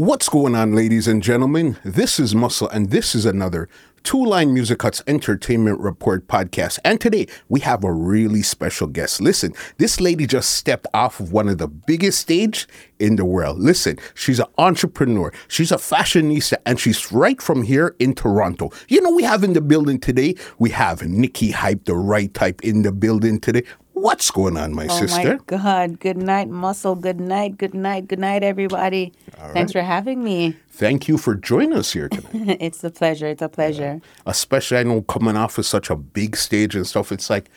What's going on, ladies and gentlemen? This is Muscle, and this is another Two Line Music Cuts Entertainment Report podcast. And today we have a really special guest. Listen, this lady just stepped off of one of the biggest stage in the world. Listen, she's an entrepreneur, she's a fashionista, and she's right from here in Toronto. You know, we have in the building today, we have Nikki Hype, the right type in the building today. What's going on, my Oh sister? my God. Good night, Muscle. Good night. Good night. Good night, everybody. Thanks for having me. Thank you for joining us here tonight. it's a pleasure. It's a pleasure. especially I know coming off of such a big stage and stuff. It's like,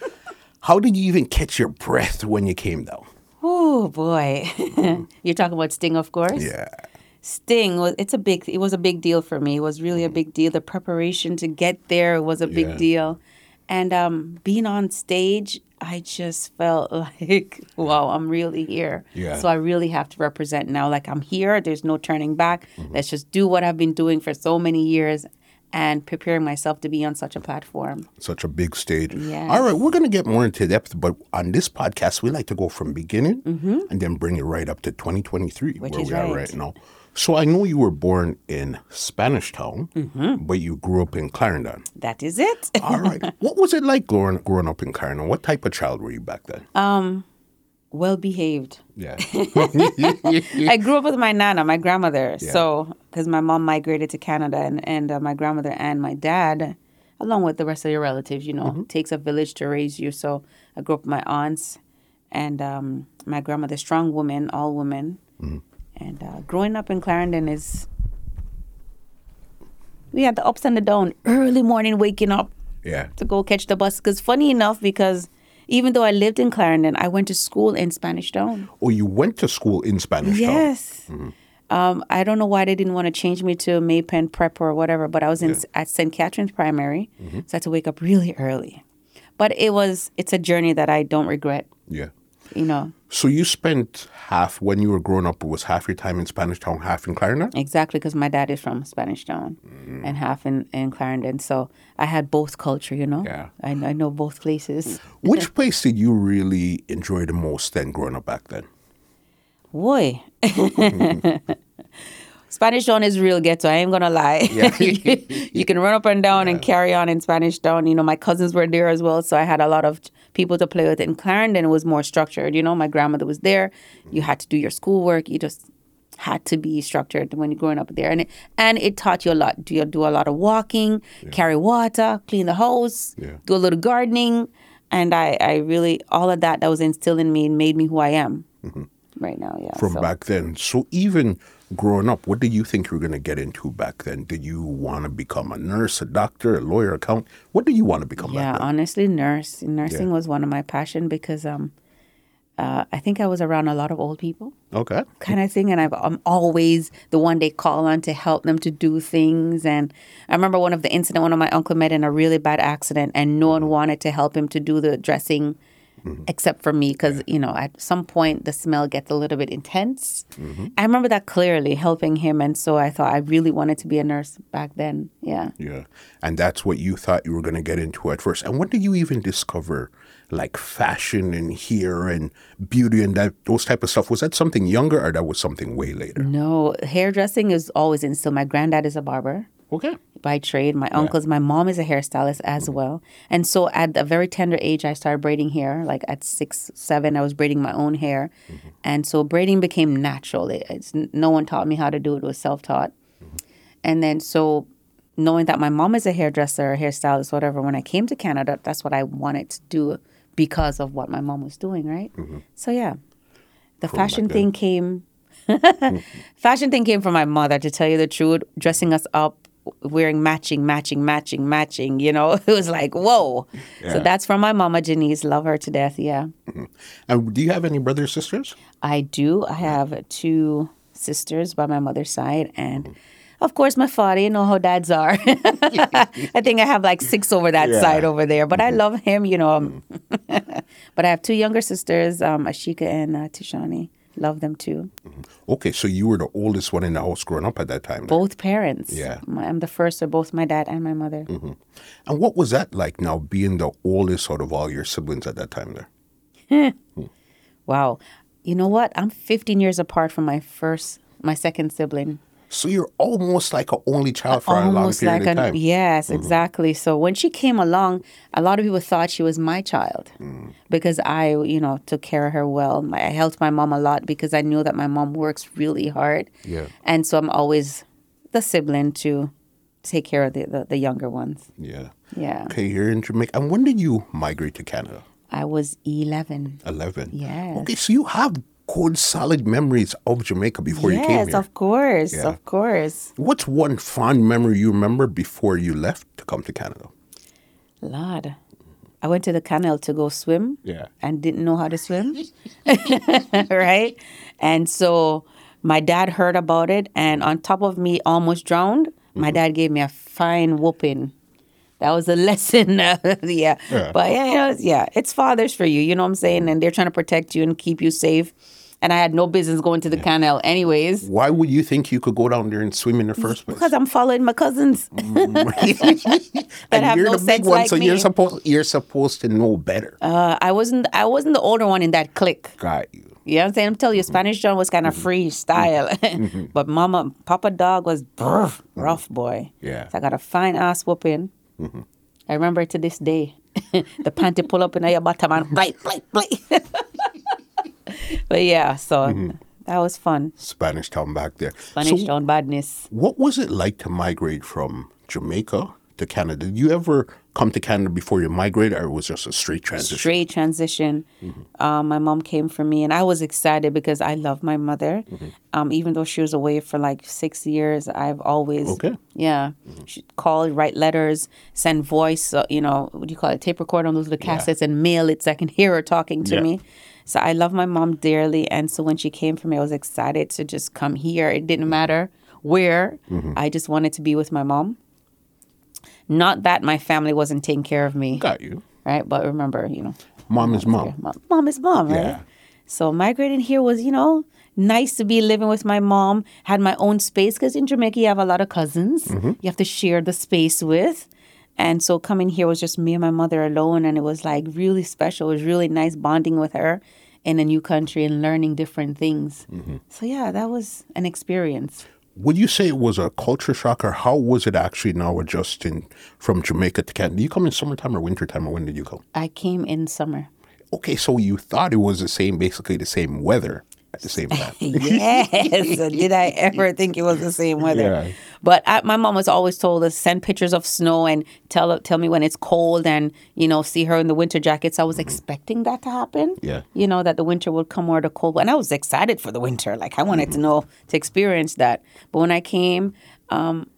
how did you even catch your breath when you came down? Oh boy. You're talking about Sting, of course. Yeah, Sting was it's a big it was a big deal for me. It was really a big deal. The preparation to get there was a big Yeah. deal. And um being on stage, I just felt like, wow, I'm really here. Yeah. So I really have to represent now. Like I'm here. There's no turning back. Mm-hmm. Let's just do what I've been doing for so many years and preparing myself to be on such a platform. such a big stage. Yes. All right, we're gonna get more into depth, but on this podcast, we like to go from beginning and then bring it right up to 2023, Mm-hmm. Which where is we are right. right now. So I know you were born in Spanish Town, Mm-hmm. but you grew up in Clarendon. That is it. All right, what was it like growing growing up in Clarendon? What type of child were you back then? Um, well behaved. yeah, I grew up with my nana, my grandmother. So, because my mom migrated to Canada, and and uh, my grandmother and my dad, along with the rest of your relatives, you know, takes a village to raise you. So, I grew up with my aunts, and um, my grandmother, strong woman, all women, and uh, growing up in Clarendon is. We had the ups and the downs. Early morning, waking up yeah. to go catch the bus. Because funny enough, because even though I lived in Clarendon, I went to school in Spanish Town. Oh, you went to school in Spanish Town. Yes. Um, I don't know why they didn't want to change me to Maypen Prep or whatever, but I was in at St. Catherine's Primary, so I had to wake up really early. But it was it's a journey that I don't regret. Yeah. You know So you spent half when you were growing up. It was half your time in Spanish Town, half in Clarendon. exactly because my dad is from Spanish Town mm. and half in, in Clarendon, so I had both culture. You know, Yeah. I, I know both places. Which place did you really enjoy the most then, growing up back then? Boy. Spanish Town is real ghetto. I ain't gonna lie. you can run up and down and carry on in Spanish Town. You know, my cousins were there as well, so I had a lot of people to play with. In Clarendon, it was more structured. You know, my grandmother was there. You had to do your schoolwork. You just had to be structured when you're growing up there, and it, and it taught you a lot. Do you do a lot of walking, carry water, clean the house, Yeah. do a little gardening, and I I really all of that that was instilled in me and made me who I am mm-hmm. right now. Yeah, From so- back then. So even growing up, what did you think you were going to get into back then? Did you want to become a nurse, a doctor, a lawyer, accountant? What did you want to become Yeah, back then? honestly, nurse nursing Yeah. was one of my passion because um, uh, I think I was around a lot of old people Okay. kind of thing, and I've, I'm always the one they call on to help them to do things. And I remember one of the incident one of my uncle met in a really bad accident, and no one wanted to help him to do the dressing. Mm-hmm. Except for me, because you know, at some point the smell gets a little bit intense. Mm-hmm. I remember that clearly, helping him, and so I thought I really wanted to be a nurse back then. Yeah. Yeah. And that's what you thought you were going to get into at first. And when did you even discover like fashion and hair and beauty and that those type of stuff? Was that something younger or that was something way later? No, hairdressing is always instilled. My granddad is a barber Okay. by trade. My uncles, my mom is a hairstylist as well. And so at a very tender age, I started braiding hair. Like at six, seven, I was braiding my own hair. Mm-hmm. And so braiding became natural. It, it's, no one taught me how to do it. It was self-taught. Mm-hmm. And then so knowing that my mom is a hairdresser, a hairstylist, whatever, when I came to Canada, that's what I wanted to do because of what my mom was doing, right? Mm-hmm. So yeah, the fashion thing came. fashion thing came from my mother, to tell you the truth, dressing us up, wearing matching, matching, matching, matching. You know, it was like whoa. So that's from my mama, Janice. Love her to death. Yeah, And do you have any brothers sisters? I do. I have two sisters by my mother's side, and of course my father. You know how dads are. I think I have like six over that Yeah. side over there, but I love him. You know, um, but I have two younger sisters, um, Ashika and uh, Tishani. Love them too. Mm-hmm. Okay, so you were the oldest one in the house growing up at that time. Both parents. Yeah. I'm the first of both my dad and my mother. Mm-hmm. And what was that like now being the oldest out of all your siblings at that time there? Wow. You know what? I'm 15 years apart from my first, my second sibling. So you're almost like an only child for a long period like of an time. Mm-hmm. yes exactly so when she came along a lot of people thought she was my child Mm. because i you know took care of her well my, i helped my mom a lot because i knew that my mom works really hard Yeah. and so i'm always the sibling to take care of the, the, the younger ones Yeah. yeah Okay, you're in Jamaica. And when did you migrate to Canada? i was 11 11. Yes. Okay, so you have good, solid memories of Jamaica before you came here. yes of course Yeah. of course What's one fond memory you remember before you left to come to Canada? lord i went to the canal to go swim Yeah. and didn't know how to swim. right? And so my dad heard about it, and on top of me almost drowned, my Mm-hmm. dad gave me a fine whooping. That was a lesson. yeah. Yeah. But yeah, you know, yeah, it's fathers for you, you know what I'm saying? And they're trying to protect you and keep you safe. And I had no business going to the canal anyways. Why would you think you could go down there and swim in the first place? Because I'm following my cousins. and have you're no the big one, like so you're supposed you're supposed to know better. Uh, I wasn't I wasn't the older one in that clique. Got you. You know what I'm saying? I'm telling Mm-hmm. you, Spanish Town was kind of freestyle. but Mama, Papa Dog was brr, rough boy. Mm-hmm. Yeah. Mm-hmm. So I got a fine ass whooping. I remember it to this day. the panty pull up in your bottom and blight, blight, blight. but yeah, so Mm-hmm. that was fun. Spanish town back there. Spanish so Town badness. what was it like to migrate from Jamaica to Canada? Did you ever come to Canada before you migrated, or it was just a straight transition? Straight transition. Mm-hmm. Um, my mom came for me, and I was excited because I love my mother. Mm-hmm. Um, even though she was away for like six years, I've always Okay. Yeah, she call, write letters, send voice. Uh, you know, what do you call it? Tape record on those little Yeah. cassettes and mail it so I can hear her talking to Yeah. me. So I love my mom dearly, and so when she came for me, I was excited to just come here. It didn't matter where. Mm-hmm. I just wanted to be with my mom. Not that my family wasn't taking care of me, Got you. right? But remember, you know, Mom is mom. mom, mom is mom, right? Yeah. So migrating here was, you know, nice to be living with my mom. Had my own space because in Jamaica you have a lot of cousins. You have to share the space with. And so coming here was just me and my mother alone, and it was like really special. It was really nice bonding with her in a new country and learning different things. Mm-hmm. So yeah, that was an experience. Would you say it was a culture shock, or how was it actually now adjusting from Jamaica to Canada? Did you come in summertime or wintertime, or when did you come? I came in summer. Okay, so you thought it was the same, basically the same weather at the same time. yes. Did I ever think it was the same weather? Yeah. But I, my mom was always told us send pictures of snow and tell tell me when it's cold and you know see her in the winter jackets. I was expecting that to happen. Mm-hmm. Yeah. You know that the winter would come or the cold, and I was excited for the winter. Like I wanted to know to experience that. But when I came, um,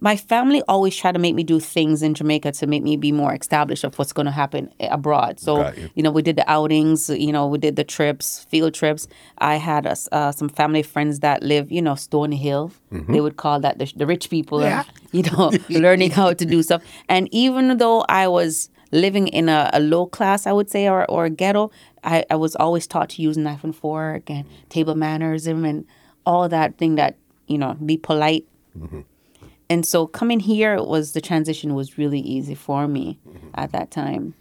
my family always try to make me do things in Jamaica to make me be more established of what's going to happen abroad. So, you. you know, we did the outings, you know, we did the trips, field trips. I had uh, uh, some family friends that live, you know, Stony Hill. They would call that the, the rich people, Yeah. and, you know, learning how to do stuff. And even though I was living in a, a low class, I would say, or, or a ghetto, I, I was always taught to use knife and fork and table mannerism and all that thing that, you know, be polite and so coming here was the transition was really easy for me at that time.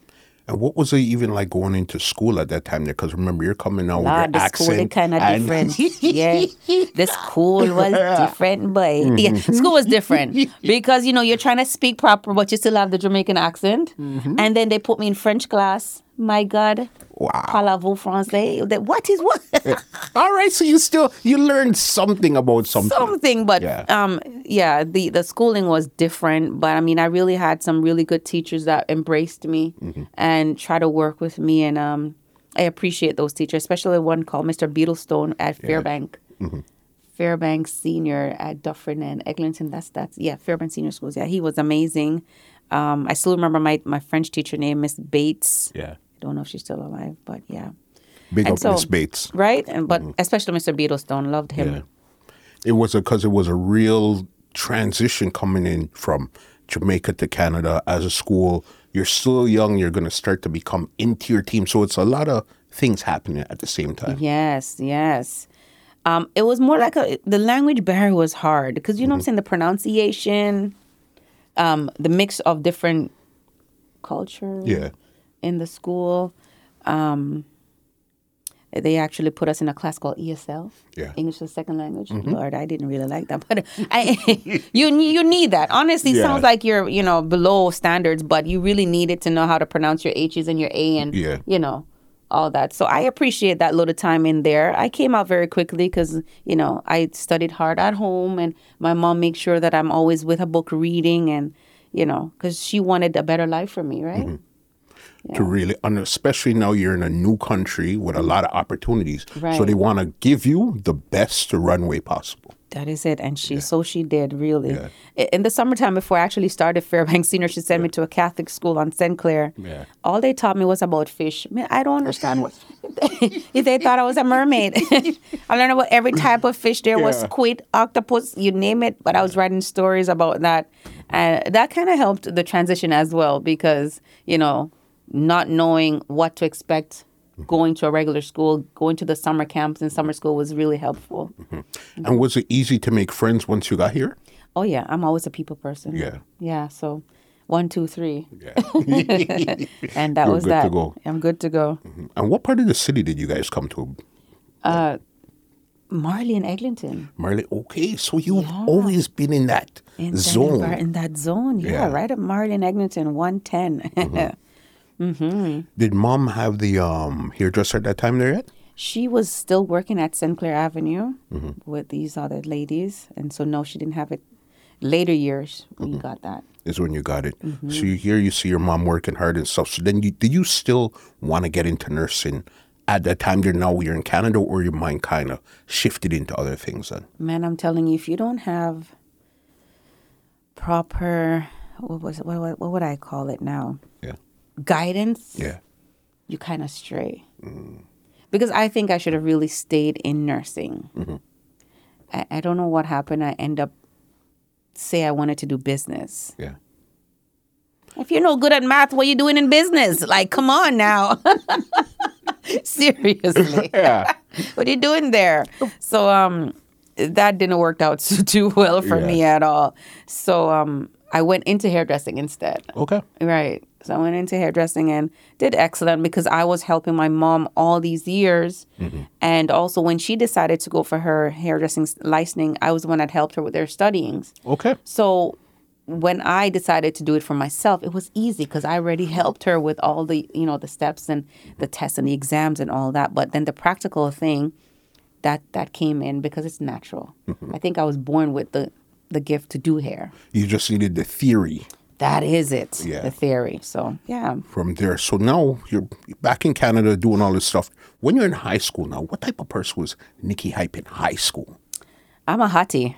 And what was it even like going into school at that time there? Because remember, you're coming out with Ah, your the school accent. is kind of and- different. yeah, the school was different, but yeah, school was different because you know you're trying to speak proper, but you still have the Jamaican accent. And then they put me in French class. My God, Wow. parlez-vous français? What is what? All right, so you still you learned something about something. something but Yeah. um yeah the the schooling was different but i mean i really had some really good teachers that embraced me Mm-hmm. and try to work with me and um i appreciate those teachers especially one called mr beetlestone at fairbank Mm-hmm. fairbank senior at dufferin and eglinton that's that's yeah fairbank senior schools yeah he was amazing um i still remember my my french teacher named miss bates Yeah. I don't know if she's still alive but yeah Big And up so- Miss Bates. right and but especially mr beetlestone loved him Mm-hmm. Yeah. It was because it was a real transition coming in from Jamaica to Canada as a school. You're still young. You're going to start to become into your team. So it's a lot of things happening at the same time. Yes, yes. Um, it was more like a the language barrier was hard because you know what I'm saying the pronunciation, um, the mix of different cultures Yeah. In the school. Um, they actually put us in a class called ESL, Yeah. English as a Second Language. Lord, I didn't really like that, but I, you you need that. Honestly, Yeah. sounds like you're you know below standards, but you really need it to know how to pronounce your H's and your A and Yeah. you know all that. So I appreciate that little time in there. I came out very quickly because you know I studied hard at home, and my mom makes sure that I'm always with a book reading, and you know because she wanted a better life for me, right? To really, and especially now you're in a new country with a lot of opportunities. Right. So they want to give you the best runway possible. That is it. And she, so she did really. Yeah. In the summertime, before I actually started Fairbanks Senior, she sent me to a Catholic school on St. Clair. Yeah. All they taught me was about fish. Man, I don't understand what. if they thought I was a mermaid, I learned about every type of fish. There was squid, octopus, you name it. But I was writing stories about that, and that kind of helped the transition as well because you know, not knowing what to expect. Mm-hmm. Going to a regular school, going to the summer camps and summer school was really helpful. Mm-hmm. And was it easy to make friends once you got here? Oh yeah, I'm always a people person. Yeah. Yeah. So one, two, three, Yeah. and that You're was good that. to go. I'm good to go. Mm-hmm. and what part of the city did you guys come to? Uh, Marlee and Eglinton. Marlee, okay, so you've always been in that In zone. envir- in that zone, yeah, Yeah. right at Marlee and Eglinton, one Did mom have the um, hairdresser at that time there yet? She was still working at St. Clair Avenue Mm-hmm. with these other ladies, and so no, she didn't have it. Later years, we Mm-hmm. got that. Is when you got it. Mm-hmm. So you here you see your mom working hard and stuff. So then you did you still want to get into nursing at that time there now you're in Canada or your mind kind of shifted into other things then? Man, I'm telling you, if you don't have proper, what was it, what, what, what would I call it now? Yeah. Guidance. Yeah. you kind of stray. Because I think I should have really stayed in nursing. I, I don't know what happened. I end up say I wanted to do business. Yeah. If you're no good at math, what are you doing in business? Like, come on now. Seriously. Yeah. what are you doing there? So um that didn't work out too, too well for me at all. So um I went into hairdressing instead. Okay. Right. So I went into hairdressing and did excellent because I was helping my mom all these years. Mm-hmm. And also, when she decided to go for her hairdressing licensing, I was the one that helped her with their studyings. Okay. So when I decided to do it for myself, it was easy because I already helped her with all the, you know, the steps and the tests and the exams and all that. But then the practical thing, that that came in because it's natural. Mm-hmm. I think I was born with the the gift to do hair. You just needed the theory That is it. Yeah. The theory. So yeah. from there. So now you're back in Canada doing all this stuff. When you're in high school now, what type of person was Nikki Hype in high school? I'm a hottie.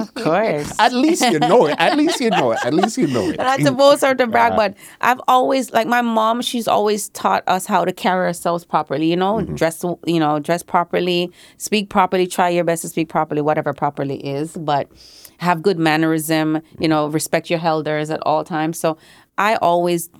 of course. At least you know it. At least you know it. At least you know it. Not to boast or to brag, but I've always like my mom. She's always taught us how to carry ourselves properly. You know, mm-hmm. dress. You know, dress properly, speak properly. Try your best to speak properly, whatever properly is. But have good mannerism. You know, respect your elders at all times. So I always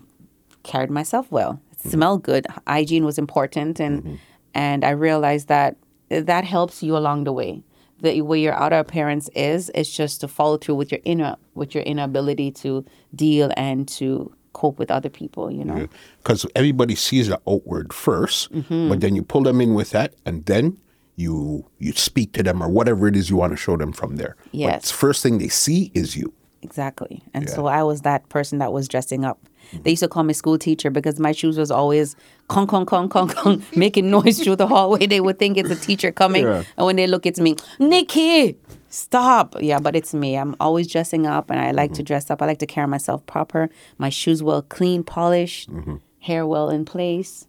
carried myself well. Smelled good. Hygiene was important, and and I realized that that helps you along the way. The way your outer appearance is, is just to follow through with your inner with your inner ability to deal and to cope with other people. You know. Because everybody sees the outward 1st Mm-hmm. but then you pull them in with that, and then you you speak to them or whatever it is you want to show them from there. But Yes. first thing they see is you. Exactly. And so I was that person that was dressing up. They used to call me school teacher because my shoes was always con con con con con making noise through the hallway. They would think it's a teacher coming. Yeah. And when they look it's me, Nikki, stop. Yeah, but it's me. I'm always dressing up and I like to mm-hmm. dress up. I like to carry myself proper. My shoes well clean, polished, mm-hmm. hair well in place.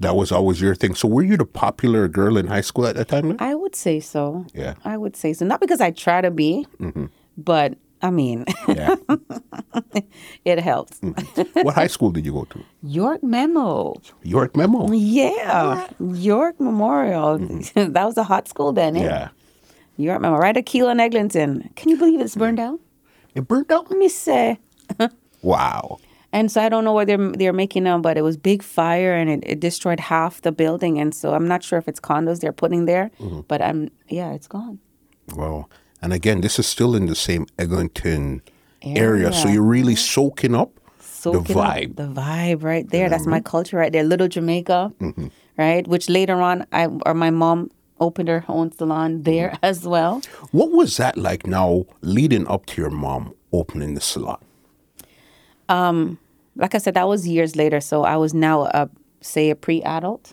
That was always your thing. So were you the popular girl in high school at that time? then? I would say so. Yeah. I would say so. Not because I try to be, mm-hmm. but I mean, Yeah. it helps. Mm-hmm. what high school did you go to? York Memo. York Memo. Yeah, York Memorial. Mm-hmm. that was a hot school then. Eh? Yeah. York Memorial, right at Keele and Eglinton. Can you believe it's burned down? It burned down. Let me say. Wow. And so I don't know what they're they're making now, but it was big fire and it, it destroyed half the building. And so I'm not sure if it's condos they're putting there, mm-hmm. but I'm yeah, it's gone. Well, and again, this is still in the same Eglinton area, so you're really soaking up Soak the it up. vibe. the vibe right there. That's my mm-hmm. culture right there. Little Jamaica, mm-hmm. right? Which later on, I or my mom opened her own salon there Mm-hmm. as well. What was that like now leading up to your mom opening the salon? Like I said, that was years later. So I was now a say a pre-adult.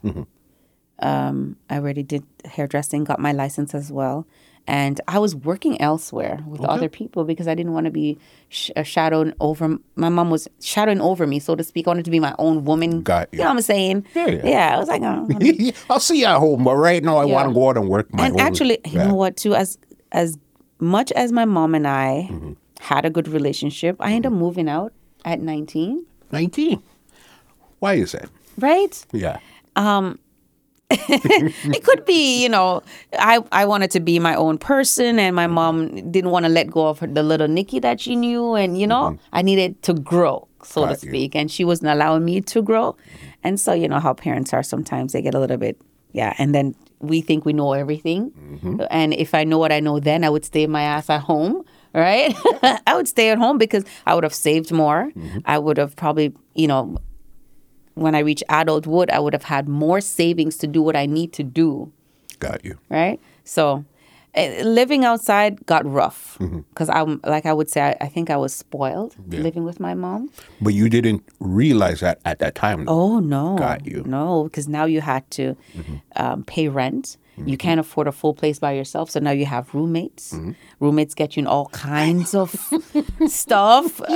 Um, I already did hairdressing, got my license as well, and I was working elsewhere with other people because I didn't want to be sh- uh, shadowed over. My mom was shadowing over me, so to speak. I wanted to be my own woman. Got you. You know what I'm saying? Yeah, yeah. I was like, oh, I'll see you at home, but right now I Yeah. want to go out and work my and own- actually, you Yeah. know what? Too as as much as my mom and I Mm-hmm. had a good relationship, I ended up moving out at 19. 19. Why is that? Right? Yeah. Um, it could be, you know, I, I wanted to be my own person, and my mom didn't want to let go of her, the little Nikki that she knew, and you know, Mm-hmm. I needed to grow, so Got to you. speak, and she wasn't allowing me to grow, and so you know how parents are sometimes they get a little bit, yeah, and then we think we know everything, Mm-hmm. and if I know what I know then, I would stay my ass at home. Right, I would stay at home because I would have saved more. Mm-hmm. I would have probably, you know, when I reach adulthood, I would have had more savings to do what I need to do, Got you. right? So, eh, living outside got rough because I'm like I would say I, I think I was spoiled Yeah. living with my mom. But you didn't realize that at that time. Oh no, Got you. No, because now you had to um, pay rent. You can't afford a full place by yourself, so now you have roommates. Mm-hmm. Roommates get you in all kinds of stuff.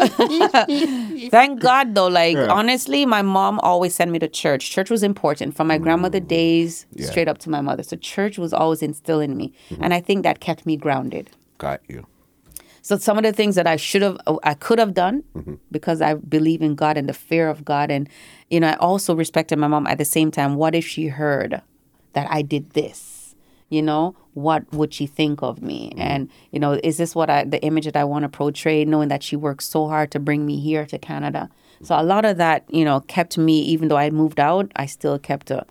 Thank God, though. Like honestly, my mom always sent me to church. Church was important from my grandmother mm. days Yeah. straight up to my mother. So church was always instilled in me, mm-hmm. and I think that kept me grounded. Got you. So some of the things that I should have, I could have done, mm-hmm. because I believe in God and the fear of God, and you know, I also respected my mom at the same time. What if she heard that I did this? You know, what would she think of me? And you know, is this what I, the image that I want to portray? Knowing that she worked so hard to bring me here to Canada, so a lot of that, you know, kept me. Even though I moved out, I still kept a,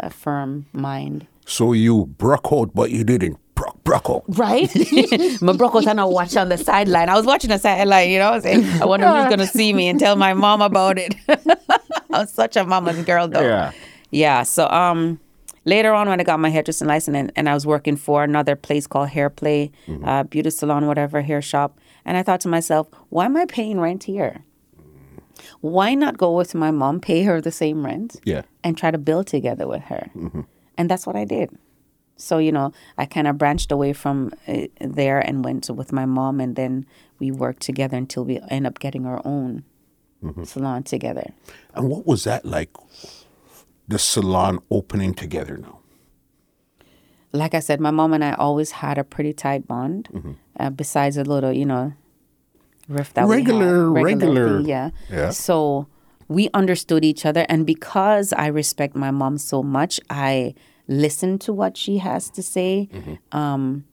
a firm mind. So you broke out, but you didn't broke. Right? my was trying to watch on the sideline. I was watching the sideline, you know what I'm saying? I wonder who's going to see me and tell my mom about it. I'm such a mama's girl, though. Yeah. Yeah. So um, later on, when I got my hairdressing license and, and I was working for another place called Hair Play, uh, beauty salon, whatever, hair shop. And I thought to myself, why am I paying rent here? Why not go with my mom, pay her the same rent? Yeah. and try to build together with her. And that's what I did. So, you know, I kind of branched away from uh, there and went with my mom, and then we worked together until we end up getting our own salon together. And what was that like? The salon opening together now. Like I said, my mom and I always had a pretty tight bond, uh, besides a little, you know, rift that Regular- we had. regular- thing, yeah. yeah. So we understood each other, and because I respect my mom so much, I listen to what she has to say. Um,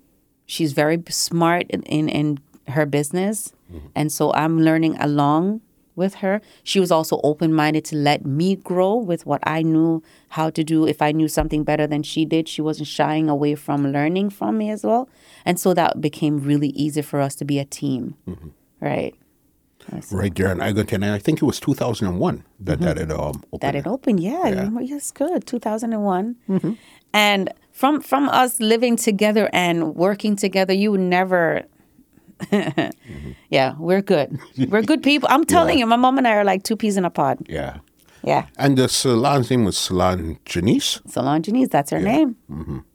she's very smart in, in, in her business, and so I'm learning along with her. She was also open minded to let me grow with what I knew how to do. If I knew something better than she did, she wasn't shying away from learning from me as well. And so that became really easy for us to be a team. Mm-hmm. Right. Right there in Eglinton. And I think it was 2001 that mm-hmm. that had um, opened. That it opened, yeah. remember? Yes, good. 2001. Mm-hmm. And from from us living together and working together, you would never. Yeah, we're good. We're good people. I'm telling you, my mom and I are like two peas in a pod. Yeah. Yeah. And the salon's name was Salon Janice. Salon Janice, that's her name.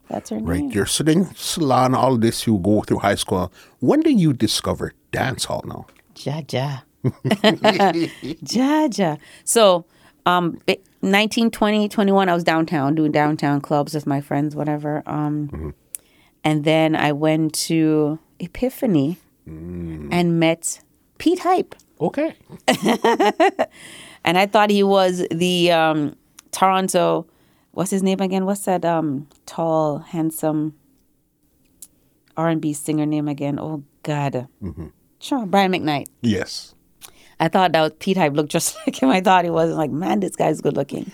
That's her Right name. there. So then salon, all this, you go through high school. When did you discover dance hall now? Ja ja. ja ja. So, um, bi- 19, 20, 21, I was downtown doing downtown clubs with my friends, whatever. Um, and then I went to Epiphany and met Pete Hype. Okay. and I thought he was the um, Toronto. What's his name again? What's that um, tall, handsome R and B singer name again? Oh God, sure, Brian McKnight. Yes. I thought that was Pete Hype looked just like him. I thought he was like, man, this guy's good looking.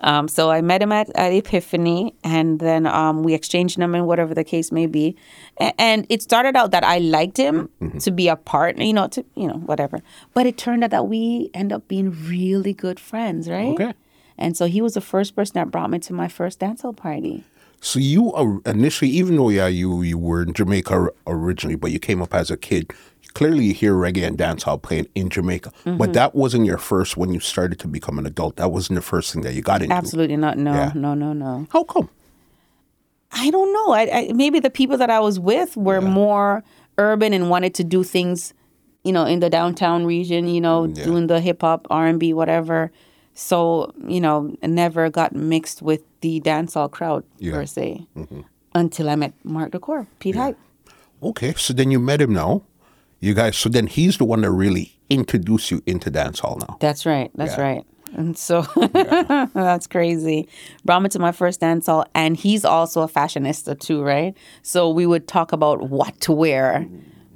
Um, so I met him at, at Epiphany, and then um, we exchanged numbers, whatever the case may be. A- and it started out that I liked him to be a partner, you know, to you know whatever. But it turned out that we end up being really good friends, right? Okay. And so he was the first person that brought me to my first dancehall party. So you are initially, even though yeah, you you were in Jamaica originally, but you came up as a kid. Clearly, you hear reggae and dancehall playing in Jamaica, Mm-hmm. but that wasn't your first when you started to become an adult. That wasn't the first thing that you got into. Absolutely not. No, Yeah. no, no, no. How come? I don't know. I, I maybe the people that I was with were more urban and wanted to do things, you know, in the downtown region. You know, Yeah. doing the hip hop, R and B, whatever. So you know, never got mixed with the dancehall crowd Yeah. per se until I met Mark Decor, Pete Hype. Okay, so then you met him now. You guys, so then he's the one that really introduced you into dancehall now. That's right. That's Yeah. right. And so that's crazy. Brought me to my first dance hall, and he's also a fashionista too, right? So we would talk about what to wear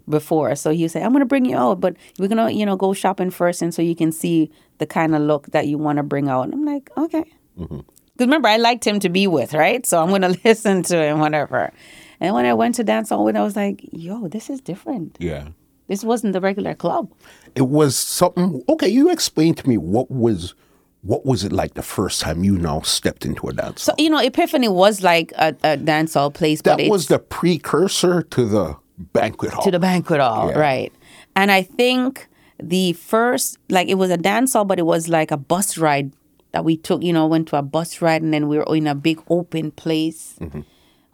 before. So he would say, "I'm gonna bring you out, but we're gonna, you know, go shopping first, and so you can see the kind of look that you want to bring out." And I'm like, okay. Mm-hmm. Because remember, I liked him to be with, right? So I'm gonna listen to him, whatever. And when I went to dance hall with, I was like, "Yo, this is different. Yeah. This wasn't the regular club." It was something. Okay, you explain to me what was what was it like the first time you now stepped into a dance? Hall? So you know, Epiphany was like a, a dance hall place, but that it's was the precursor to the banquet hall. to the banquet hall, Yeah. right? And I think the first, like, it was a dance hall, but it was like a bus ride that we took. You know, went to a bus ride, and then we were in a big open place. Mm-hmm.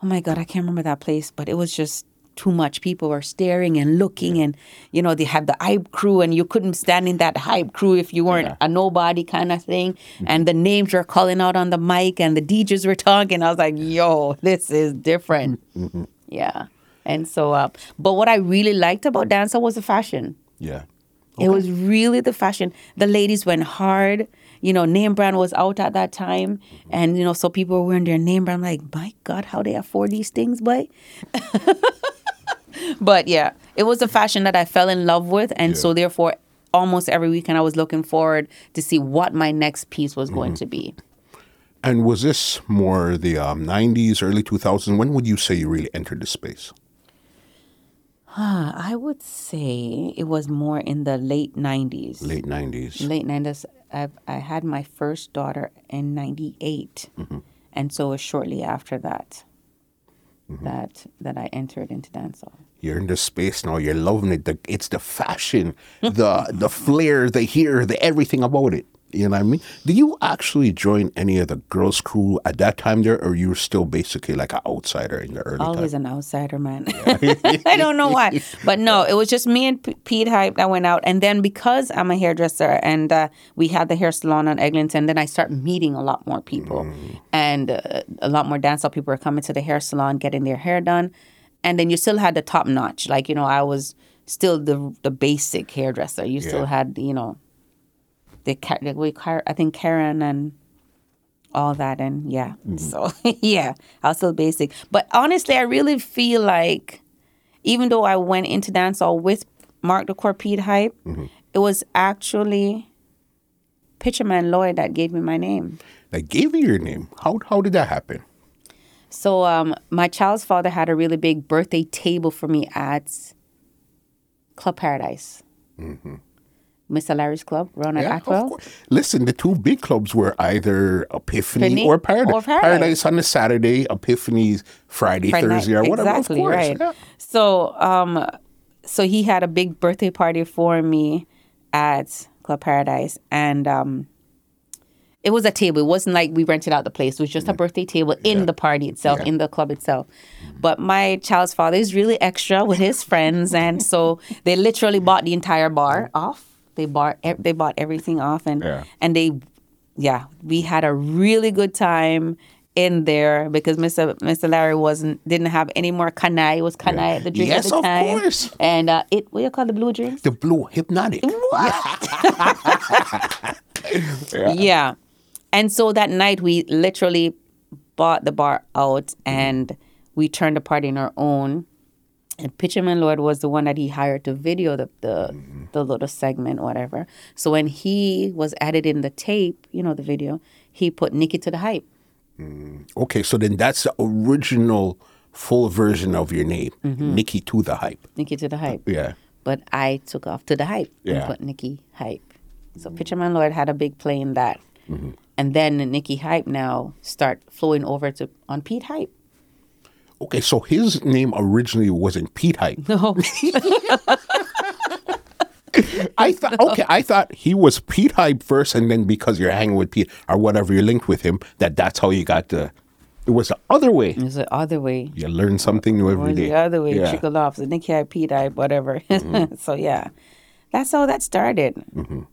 Oh my God, I can't remember that place, but it was just too much. People were staring and looking, and you know, they had the hype crew, and you couldn't stand in that hype crew if you weren't a nobody kind of thing. Mm-hmm. And the names were calling out on the mic, and the DJs were talking. I was like, yo, this is different. Mm-hmm. Yeah. And so, uh, but what I really liked about dancer was the fashion. yeah. It was really the fashion. The ladies went hard. You know, name brand was out at that time, mm-hmm. and you know, so people were wearing their name brand. I'm like, my God, how they afford these things, boy? but yeah, it was a fashion that I fell in love with, and so therefore, almost every weekend I was looking forward to see what my next piece was going to be. And was this more the um, 90s, early 2000s? When would you say you really entered the space? Uh, I would say it was more in the late '90s. Late 90s. late 90s I've, i had my first daughter in 98 and so it was shortly after that that that i entered into dancehall You're in the space now. You're loving it. The, it's the fashion, the the flair, the hair, the everything about it. You know what I mean? Did you actually join any of the girls' crew at that time there, or you were still basically like an outsider in the early always time? an outsider man i don't know why but no it was just me and P- pete hype that went out and then because i'm a hairdresser and uh, we had the hair salon on eglinton then i start meeting a lot more people and uh, a lot more dancehall people were coming to the hair salon getting their hair done and then you still had the top notch. Like you know i was still the the basic hairdresser. You still had you know the, we, i think karen and all that and yeah. Mm-hmm. So yeah i was still basic. But honestly i really feel like even though i went into dancehall with mark the Pete hype mm-hmm. it was actually pitcherman lloyd that gave me my name. That gave you your name. How how did that happen? So um, my child's father had a really big birthday table for me at club paradise mr larry's club ron at Yeah, of Listen, the two big clubs were either Epiphany Epiphany or Paradise. or Paradise. on a Saturday, Epiphany's Friday, Friday night. Thursday, or whatever. Exactly, right. Yeah. So, um, so he had a big birthday party for me at Club Paradise, and um, it was a table. It wasn't like we rented out the place. It was just a birthday table in the party itself, Yeah. in the club itself. But my child's father is really extra with his friends, and so they literally bought the entire bar off. They bought they bought everything off, and Yeah. and they, yeah, we had a really good time in there because Mr. Mr. Larry wasn't didn't have any more kanai. It was kanai at the drink Yes, at the time. Yes, of course. And uh, it what do you call the blue drink? The blue Hpnotiq. What? Yeah. And so that night we literally bought the bar out and we turned the party in our own. And Pitcherman Lord was the one that he hired to video the the, mm-hmm. the little segment, whatever. So when he was added in the tape, you know, the video, he put Nikki to the hype. Mm, okay, so then that's the original full version of your name, Mm-hmm. Nikki to the hype. Nikki to the hype. Yeah. But I took off to the hype Yeah. and put Nikki hype. So Pitcherman Lord had a big play in that. Mm-hmm. And then Nikki Hype now start flowing over to on Pete Hype. Okay, so his name originally wasn't Pete Hype. No, I thought okay, I thought he was Pete Hype first, and then because you're hanging with Pete or whatever you're linked with him, that that's how you got the. It was the other way. it's the other way. You learn something new every Or day. the other way, Yeah. Mm-hmm. trickled off. So Nikki Hype, Pete Hype, whatever. so yeah, that's how that started.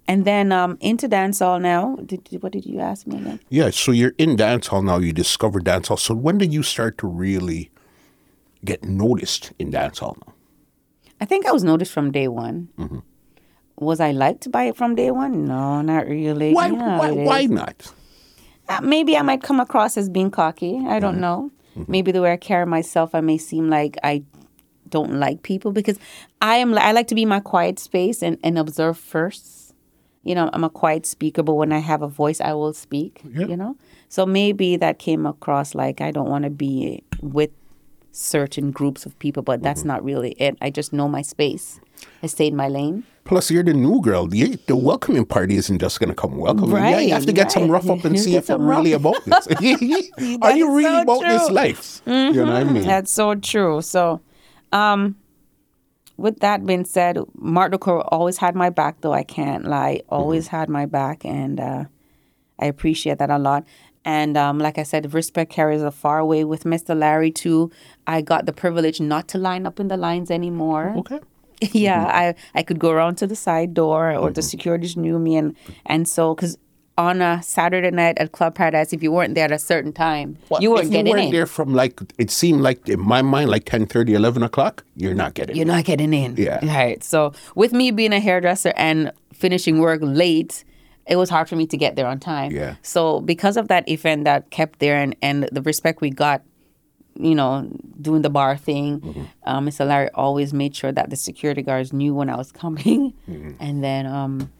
And then um, into dancehall now. Did, what did you ask me again? Yeah, so you're in dancehall now. You discovered dancehall. So when did you start to really get noticed in dancehall now? I think I was noticed from day one. Mm-hmm. Was I liked by it from day one? No, not really. Why? You know why? Why not? Uh, maybe I might come across as being cocky. I don't know. Maybe the way I carry myself, I may seem like I don't like people because I am. I like to be in my quiet space and, and observe first. You know, I'm a quiet speaker, but when I have a voice, I will speak. Yeah. You know, so maybe that came across like I don't want to be with certain groups of people, but that's mm-hmm. not really it. I just know my space. I stay in my lane. Plus, you're the new girl. The, the welcoming party isn't just going to come welcome. you. Yeah, you have to Right, get some rough up and see if rough- really about this. Are you really so about this true. life? You know what I mm-hmm. mean? That's so true. So, um, with that being said, Mark Decor always had my back, though I can't lie. Always had my back, and uh, I appreciate that a lot. And um, like I said, respect carries a far way with Mr. Larry too. I got the privilege not to line up in the lines anymore. Okay. yeah, I I could go around to the side door, or the securities knew me, and and so because on a Saturday night at Club Paradise, if you weren't there at a certain time, Well, you weren't if getting you weren't in. there from like, it seemed like in my mind, like 10 30, 11 o'clock, you're not getting You're in. not getting in. Yeah. Right. So with me being a hairdresser and finishing work late, it was hard for me to get there on time. Yeah. So because of that event that kept there and, and the respect we got, you know, doing the bar thing, Mm-hmm. um, Mr. Larry always made sure that the security guards knew when I was coming. Mm-hmm. And then, um,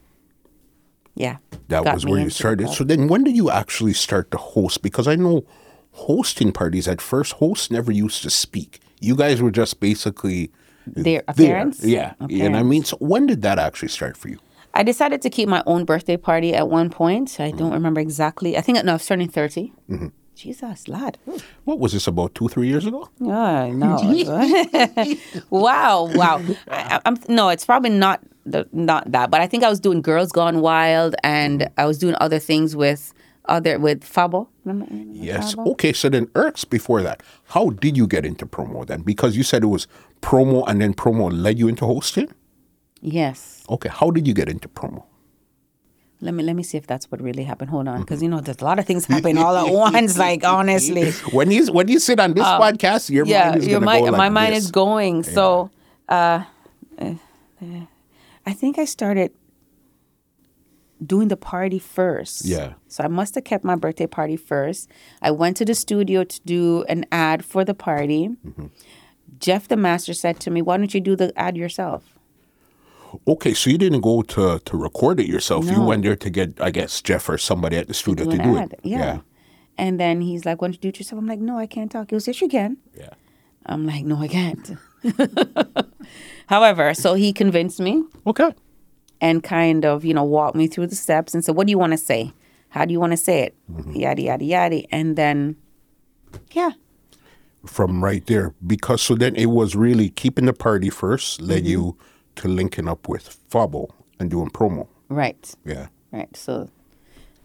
yeah. That was where you started. So then when did you actually start to host? Because I know hosting parties at first, hosts never used to speak. You guys were just basically Their there. appearance? Yeah. And I mean, so when did that actually start for you? I decided to keep my own birthday party at one point. I Mm-hmm. don't remember exactly. I think, no, I was turning 30. Jesus, lad. Ooh. What was this about two, three years ago? Oh, no. wow, wow. I, I'm, no, it's probably not the, not that, but I think I was doing Girls Gone Wild and I was doing other things with other with Fabo. Remember? Yes. Fabo? Okay. So then, Erks, before that, how did you get into promo then? Because you said it was promo and then promo led you into hosting? Yes. Okay. How did you get into promo? Let me let me see if that's what really happened. Hold on, because you know there's a lot of things happening all at once. Like honestly, When you when you sit on this podcast, your Um, yeah, mind is your mind, go like my mind this. is going. So, uh, uh, uh, I think I started doing the party first. Yeah. So I must have kept my birthday party first. I went to the studio to do an ad for the party. Mm-hmm. Jeff the master said to me, "Why don't you do the ad yourself?" Okay, so you didn't go to to record it yourself. You went there to get, I guess, Jeff or somebody at the studio Do to do it. Yeah. And then he's like, "Why don't you do it yourself?" I'm like, "No, I can't talk." He goes, "Yes, you can." Yeah. I'm like, "No, I can't." However, so he convinced me. Okay. and kind of, you know, walked me through the steps and said, What do you want to say? How do you want to say it? Yada, yada, yada. And then, yeah, From right there, because so then it was really keeping the party first led Mm-hmm. you to linking up with Fabo and doing promo. right, Yeah. right. So,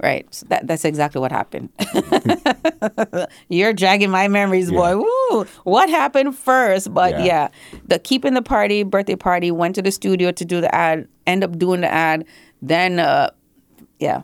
right. So that, that's exactly what happened. You're dragging my memories, boy. Woo! What happened first? But Yeah. yeah. the keeping the party, birthday party, went to the studio to do the ad, end up doing the ad. Then, uh, yeah.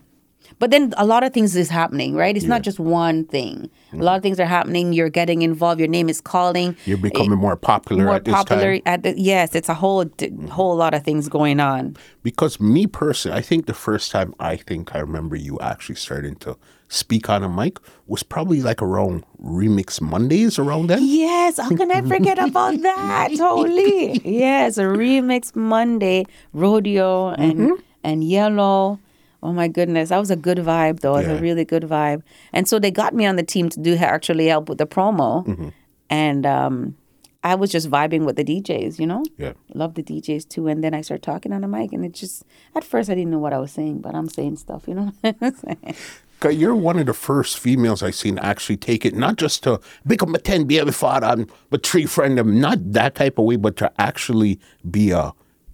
But then a lot of things is happening, right? It's not just one thing. A mm-hmm. lot of things are happening. You're getting involved. Your name is calling. You're eh, becoming more popular more at this popular time. at the yes. It's a whole d- mm-hmm. whole lot of things going on. Because me personally, I think the first time I think I remember you actually starting to speak on a mic was probably like around Remix Mondays around then. Yes, how can I forget about that? Totally. Yes, a remix Monday, rodeo and Mm-hmm. and yellow. Oh my goodness, that was a good vibe though. It was Yeah. a really good vibe. And so they got me on the team to do actually help with the promo. Mm-hmm. And um I was just vibing with the DJs, you know? Yeah. Love the DJs too. And then I started talking on the mic and it just at first I didn't know what I was saying, but I'm saying stuff, you know? You're one of the first females I've seen actually take it, not just to become a 10, be a father, and but tree friend them, not that type of way, but to actually be a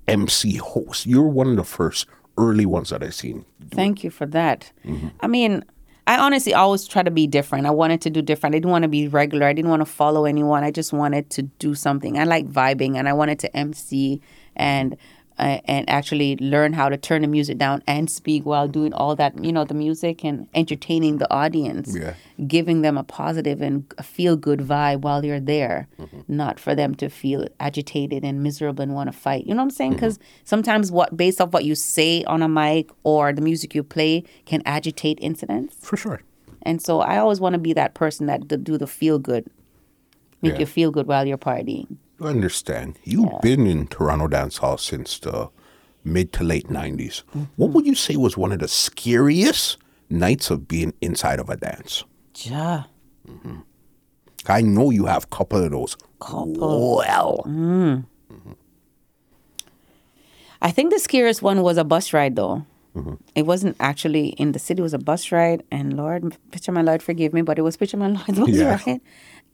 MC host. You're one of the first early ones that I've seen. Thank you for that. Mm-hmm. I mean, I honestly always try to be different. I wanted to do different. I didn't want to be regular. I didn't want to follow anyone. I just wanted to do something. I like vibing, and I wanted to MC and uh, and actually learn how to turn the music down and speak while doing all that. You know, the music and entertaining the audience, Yeah. giving them a positive and feel good vibe while you're there, Mm-hmm. not for them to feel agitated and miserable and want to fight. You know what I'm Mm-hmm. saying? Because sometimes what based off what you say on a mic or the music you play can agitate incidents. For sure. And so I always want to be that person that d- do the feel good, make Yeah. you feel good while you're partying. I understand. You've been in Toronto dance hall since the mid to late 90s. Mm-hmm. What would you say was one of the scariest nights of being inside of a dance? Yeah. Mm-hmm. I know you have a couple of those. Couple. Well, Hmm. I think the scariest one was a bus ride, though. Mm-hmm. It wasn't actually in the city; it was a bus ride. And Lord, picture my Lord, forgive me, but it was picture my Lord's bus Yeah. ride.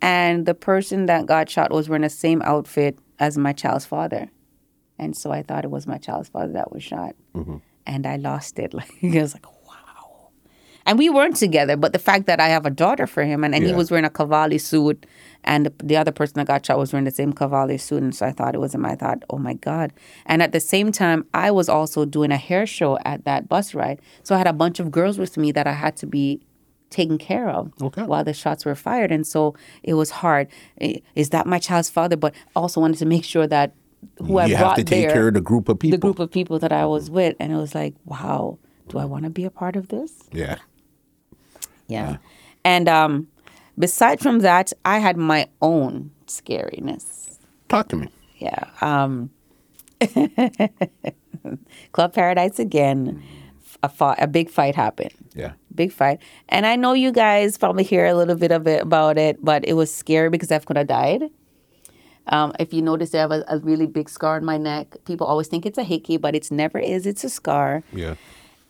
And the person that got shot was wearing the same outfit as my child's father, and so I thought it was my child's father that was shot, mm-hmm. and I lost it. Like I was like, wow. And we weren't together, but the fact that I have a daughter for him, and, and he was wearing a Cavalli suit, and the, the other person that got shot was wearing the same Cavalli suit, and so I thought it was him. I thought, oh my God. And at the same time, I was also doing a hair show at that bus ride. So I had a bunch of girls with me that I had to be taken care of Okay. while the shots were fired. And so it was hard. Is that my child's father? But also wanted to make sure that who I you brought have to take there, care of the group of people. the group of people that I was with. And it was like, wow, do I want to be a part of this? Yeah. Yeah. And um, beside from that, I had my own scariness. Talk to me. Yeah. Um, Club Paradise again. A, fought, a big fight happened. Yeah. Big fight. And I know you guys probably hear a little bit of it about it, but it was scary because I could have died. Um, if you notice, I have a, a really big scar on my neck. People always think it's a hickey, but it's never is. It's a scar. Yeah.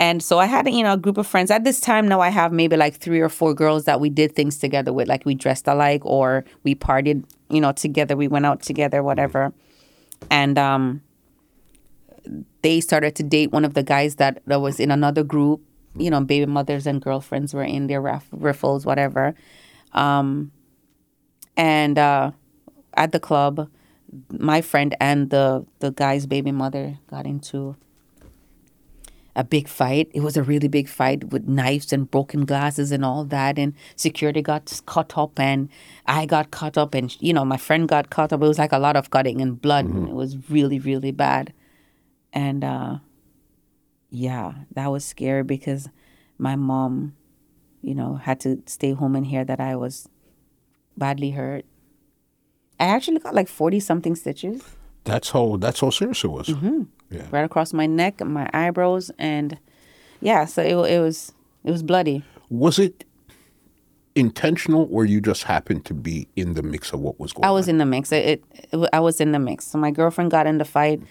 And so I had, you know, a group of friends. At this time now I have maybe like three or four girls that we did things together with. Like we dressed alike or we partied, you know, together. We went out together, whatever. And um they started to date one of the guys that, that was in another group. You know, baby mothers and girlfriends were in their raff- riffles, whatever. Um and uh at the club, my friend and the the guy's baby mother got into a big fight. It was a really big fight with knives and broken glasses and all that. And security got caught up, and I got caught up, and you know my friend got caught up. It was like a lot of cutting and blood. and it was really, really bad. And uh, yeah, that was scary because my mom, you know, had to stay home and hear that I was badly hurt. I actually got like forty something stitches That's how that's how serious it was. Mm-hmm. Yeah. right across my neck and my eyebrows, and yeah, so it, it was it was bloody. Was it intentional or you just happened to be in the mix of what was going on? I was on? in the mix. It, it, it I was in the mix. So my girlfriend got in the fight.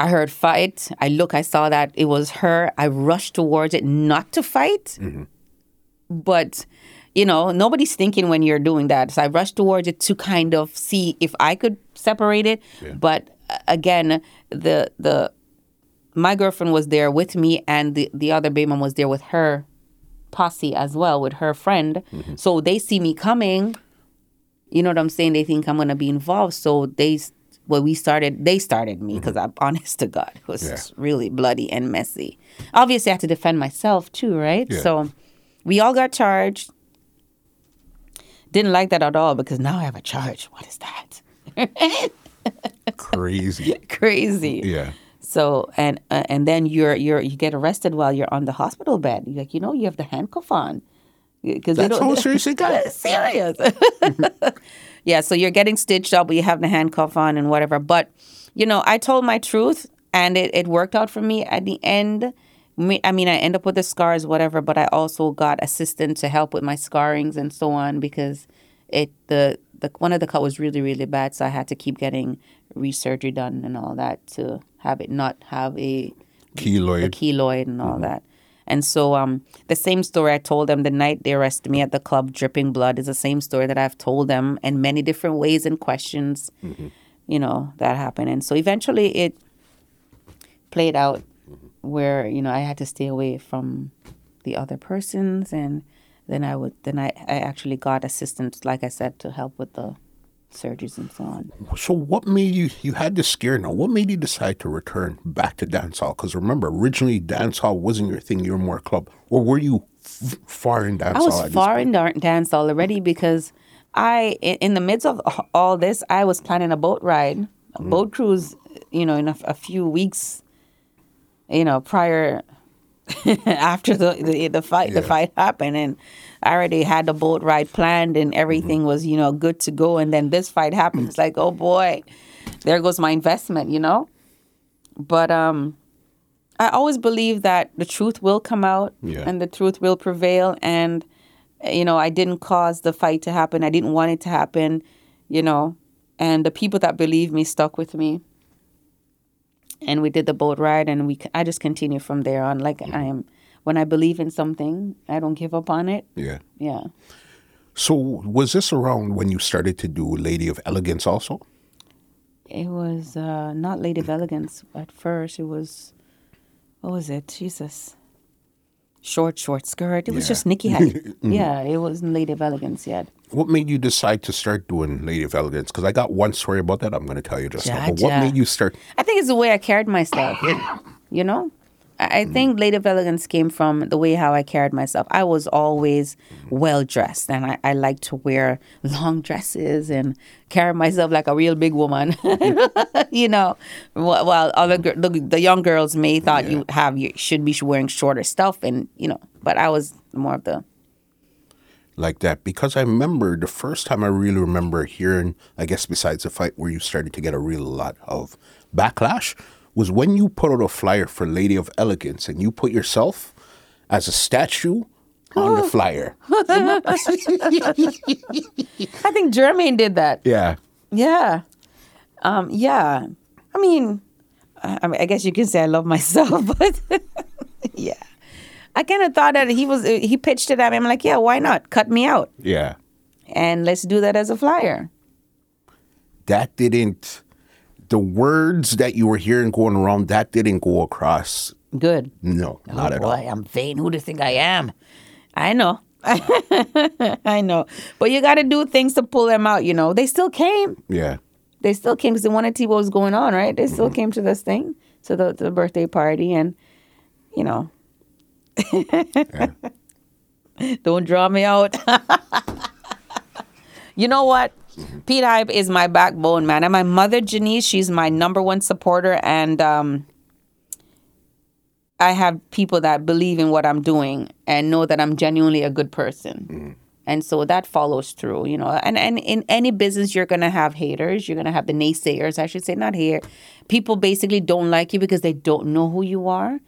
I heard fight. I look. I saw that it was her. I rushed towards it, not to fight, but you know nobody's thinking when you're doing that. So I rushed towards it to kind of see if I could separate it. But uh, again, the the my girlfriend was there with me, and the the other baby mom was there with her posse as well, with her friend. So they see me coming you know what I'm saying? They think I'm gonna be involved, so they, well, we started. They started me because I'm honest to God, it was Yeah. really bloody and messy. Obviously, I had to defend myself too, right? Yeah. So we all got charged. Didn't like that at all because now I have a charge. What is that? Crazy. Crazy. yeah. So and uh, and then you're you're you get arrested while you're on the hospital bed. You're like you know you have the handcuff on because That's how serious it got. serious. Yeah, so you're getting stitched up, but you have the handcuff on and whatever. But you know, I told my truth, and it, it worked out for me at the end. Me- I mean, I end up with the scars, whatever, but I also got assistance to help with my scarrings and so on because it the the one of the cut was really really bad, so I had to keep getting resurgery done and all that to have it not have a Keloid. keloid and all mm-hmm. that. And so um, the same story I told them the night they arrested me at the club, dripping blood, is the same story that I've told them in many different ways and questions. You know that happened, and so eventually it played out where you know I had to stay away from the other persons, and then I would then I, I actually got assistance, like I said, to help with the surgeries and so on. So, what made you? You had this scare now. What made you decide to return back to dancehall? Because remember, originally dancehall wasn't your thing. You were more club, or were you f- far in dancehall? I was far in dancehall already because I, in, in the midst of all this, I was planning a boat ride, a mm. boat cruise. You know, in a, a few weeks. You know, prior after the the, the fight the fight happened and I already had the boat ride planned and Mm-hmm. everything was you know good to go. And then this fight happened. It's like oh boy there goes my investment you know? But um I always believe that the truth will come out Yeah. and the truth will prevail. And you know I didn't cause the fight to happen. I didn't want it to happen you know? And the people that believe me stuck with me and we did the boat ride and we I just continue from there on. Like I am when I believe in something I don't give up on it. Yeah. yeah. So, was this around when you started to do Lady of Elegance also? it was uh, not Lady of Elegance at first. It was what was it? Jesus short short skirt it was just Nikki Hype mm-hmm. yeah it wasn't Lady of Elegance yet What made you decide to start doing Lady of Elegance? Because I got one story about that. I'm going to tell you just now. But what made you start? I think it's the way I carried myself. You know, I, I mm. think Lady of Elegance came from the way how I carried myself. I was always mm-hmm. well dressed, and I, I like to wear long dresses and carry myself like a real big woman. Mm-hmm. you know, while, other the, the young girls may thought you have you should be wearing shorter stuff, and you know, but I was more of the like that because I remember the first time I really remember hearing, I guess besides the fight where you started to get a real lot of backlash, was when you put out a flyer for Lady of Elegance and you put yourself as a statue on the flyer. I think Jermaine did that. Yeah. Yeah. Um, yeah. I mean, I, I mean, I guess you can say I love myself, but yeah. I kind of thought that he was, he pitched it at me. I'm like, yeah, why not? Cut me out Yeah. and let's do that as a flyer. That didn't, the words that you were hearing going around, that didn't go across. Good. No, not oh, at boy, all. I'm vain. Who do you think I am? I know. I know. But you got to do things to pull them out, you know. They still came. Yeah. They still came because they wanted to see what was going on, right? They Mm-hmm. still came to this thing, to the, the birthday party, and, you know, don't draw me out. you know what? Pete Hype is my backbone, man. And my mother, Janice, she's my number one supporter. And um, I have people that believe in what I'm doing and know that I'm genuinely a good person. And so that follows through, you know. And, and in any business, you're going to have haters. You're going to have the naysayers, I should say, not here. People basically don't like you because they don't know who you are.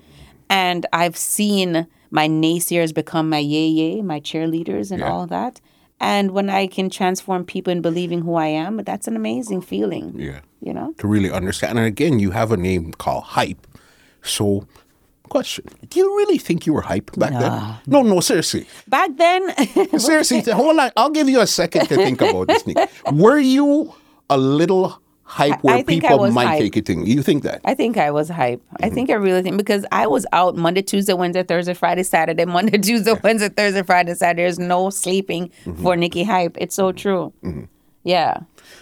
And I've seen my naysayers become my yay yay, my cheerleaders, and Yeah. all that. And when I can transform people in believing who I am, that's an amazing feeling. Yeah. You know? To really understand. And again, you have a name called Hype. So, question Do you really think you were hype back then? No, no, seriously. Back then, Seriously, hold on. I'll give you a second to think about this. Nick. Were you a little hype where I I people might hype. take it in? You think that? I think I was hype. I mm-hmm. think I really think because I was out Monday, Tuesday, Wednesday, Thursday, Friday, Saturday, Monday, Tuesday, Wednesday, Thursday, Friday, Saturday. There's no sleeping mm-hmm. for Nikki Hype. It's so mm-hmm. true. Yeah.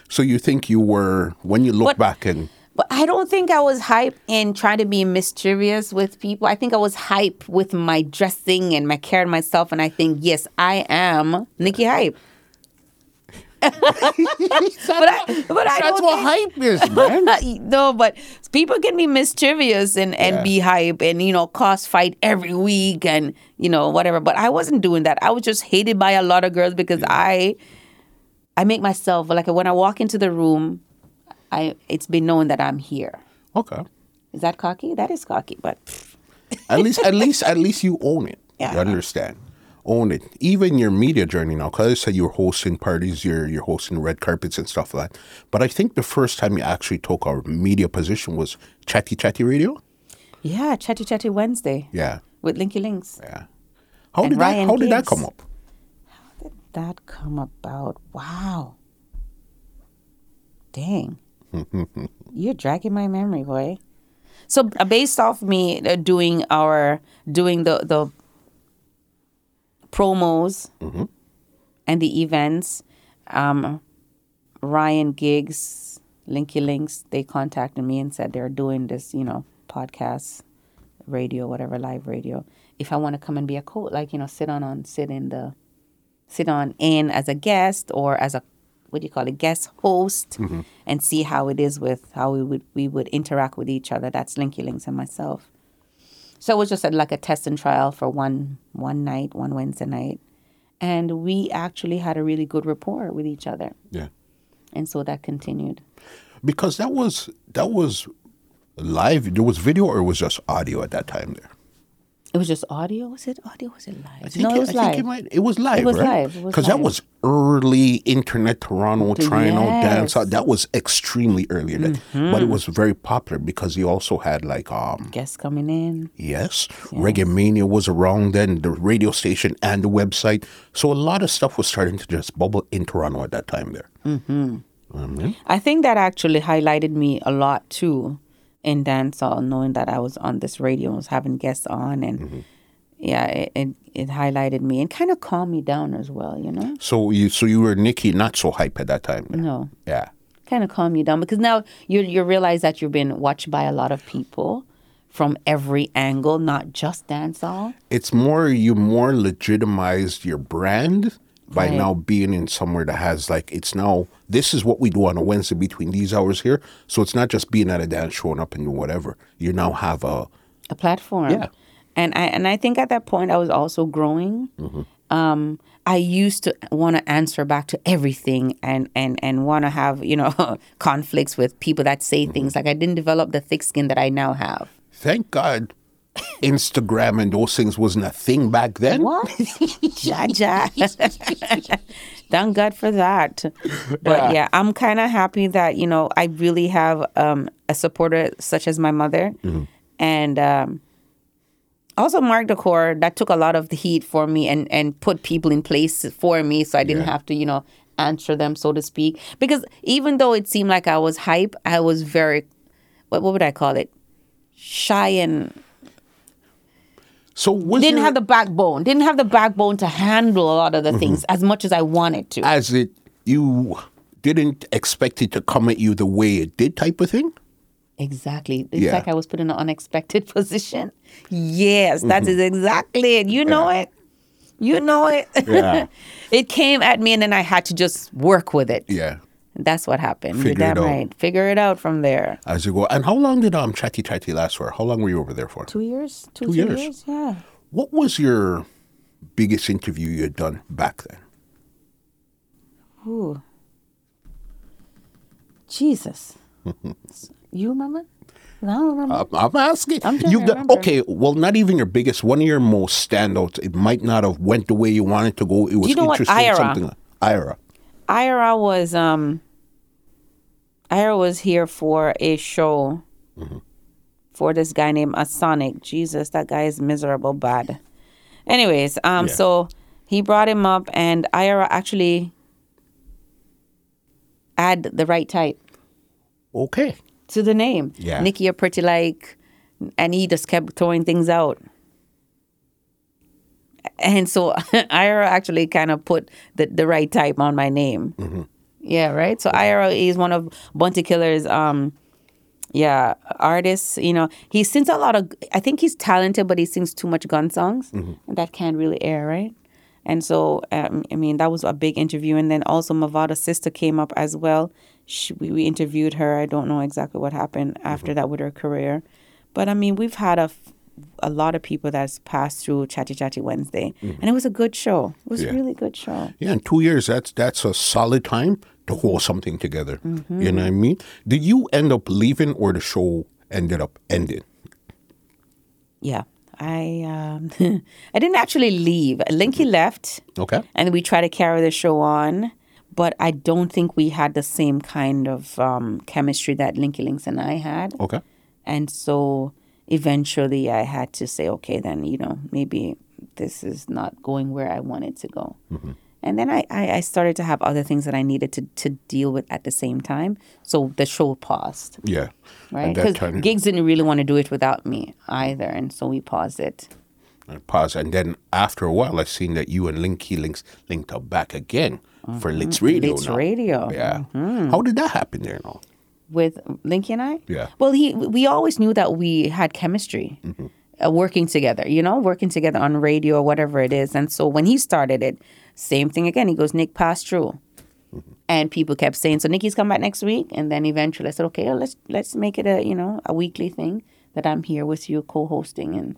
So you think you were when you look But- back and But I don't think I was hype in trying to be mischievous with people. I think I was hype with my dressing and my care of myself. And I think, yes, I am Nikki Hype. But I, but I that's what think- hype is, man. no, but people can be mischievous and, and Yeah. be hype and, you know, cause fight every week and, you know, whatever. But I wasn't doing that. I was just hated by a lot of girls because I I make myself like when I walk into the room, I it's been known that I'm here. okay. Is that cocky? That is cocky, but At least, at least, at least you own it. Yeah. You understand? Own it. Even your media journey now, because I said you're hosting parties, you're you're hosting red carpets and stuff like that. But I think the first time you actually took our media position was Chatty Chatty Radio. yeah, Chatty Chatty Wednesday. Yeah. with Linky Links. Yeah. How And did that Ryan how did that come up? How did that come about? Wow. Dang. You're dragging my memory, boy. So uh, based off me uh, doing our doing the the promos and the events, um, Ryan Giggs, Linky Links, they contacted me and said they're doing this, you know, podcast, radio, whatever, live radio. If I want to come and be a coach, like you know, sit on on sit in the sit on in as a guest or as a what do you call it guest host and see how it is with how we would we would interact with each other. That's linky links and myself so it was just a, like a test and trial for one one night one wednesday night and we actually had a really good rapport with each other Yeah. and so that continued Because that was that was live. There was video or it was just audio at that time there. It was just audio was it audio was it live I think no it was I think live it might it was live. It was right? live, Because that was early internet Toronto trying out dance. Mm-hmm. That was extremely early, that- but it was very popular because you also had like um guests coming in Yes. Reggae Mania was around then, the radio station and the website. So a lot of stuff was starting to just bubble in Toronto at that time there. Mm-hmm. I think that actually highlighted me a lot too in dancehall, knowing that I was on this radio, was having guests on, and mm-hmm. yeah, it, it it highlighted me and kind of calmed me down as well. You know, So you so you were Nikki not so hype at that time. no, Yeah. kind of calm you down because now you you realize that you've been watched by a lot of people from every angle, not just dancehall. It's more you more legitimized your brand by Right. now being in somewhere that has like it's now this is what we do on a Wednesday between these hours here. So it's not just being at a dance showing up and doing whatever. You now have a a platform. Yeah. And I and I think at that point I was also growing. Um, I used to want to answer back to everything and and and want to have you know conflicts with people that say things like I didn't develop the thick skin that I now have. thank God Instagram and those things wasn't a thing back then. What? Jaja. Thank God for that. But yeah, I'm kind of happy that, you know, I really have um, a supporter such as my mother. And um, also Mark Decor, that took a lot of the heat for me and, and put people in place for me so I didn't Yeah. have to, you know, answer them, so to speak. Because even though it seemed like I was hype, I was very, what, what would I call it? Shy and So was didn't there- have the backbone. Didn't have the backbone to handle a lot of the mm-hmm. things as much as i wanted to. As it you didn't expect it to come at you the way it did type of thing? Exactly. It's Yeah. like i was put in an unexpected position. Yes that mm-hmm. is exactly it. You know it. You know it. Yeah. it came at me and then i had to just work with it. Yeah that's what happened Figure you're it out. right figure it out from there as you go and how long did um chatty chatty last for how long were you over there for two years Two years. years yeah what was your biggest interview you had done back then Ooh. jesus you remember i don't remember I'm, I'm asking. I'm You've done okay. Well, not even your biggest. One of your most standouts. It might not have went the way you wanted to go. It was you know what? interesting. Ira. Something like Ira. Ira was um Ira was here for a show for this guy named Asonic. Jesus, that guy is miserable bad. Anyways, um Yeah. so he brought him up and Ira actually add the right type Okay. to the name. Yeah. Nikki you're pretty like and he just kept throwing things out. And so Ira actually kind of put the, the right type on my name. Yeah, right. So Ira is one of Bounty Killer's um yeah, artists, you know. He sings a lot of I think he's talented but he sings too much gun songs and that can't really air, right? And so um, I mean that was a big interview and then also Mavado's sister came up as well. She, we, we interviewed her. I don't know exactly what happened after that with her career. But I mean, we've had a, f- a lot of people that's passed through Chatty Chatty Wednesday, and it was a good show. It was Yeah. a really good show. Yeah, in two years, that's that's a solid time to hold something together. Mm-hmm. You know what I mean? Did you end up leaving, or the show ended up ending? Yeah, I um, I didn't actually leave. Linky left, Okay. and we tried to carry the show on, but I don't think we had the same kind of um, chemistry that Linky Links and I had. Okay. and so eventually I had to say, okay, then, you know, maybe this is not going where I wanted to go. Mm-hmm. And then I, I, I started to have other things that I needed to, to deal with at the same time. So the show paused, Yeah. right? Because time, gigs didn't really want to do it without me either. And so we paused it. I pause. And then after a while, I've seen that you and Linky links linked up back again for Licks Radio. Licks now. Radio. Yeah. How did that happen there now? With Linky and I. Yeah. Well, he we always knew that we had chemistry, uh, working together. You know, working together on radio or whatever it is. And so when he started it, same thing again. He goes, Nick, pass through. And people kept saying, "So Nikki's come back next week." And then eventually, I said, "Okay, well, let's let's make it a you know a weekly thing that I'm here with you co-hosting." And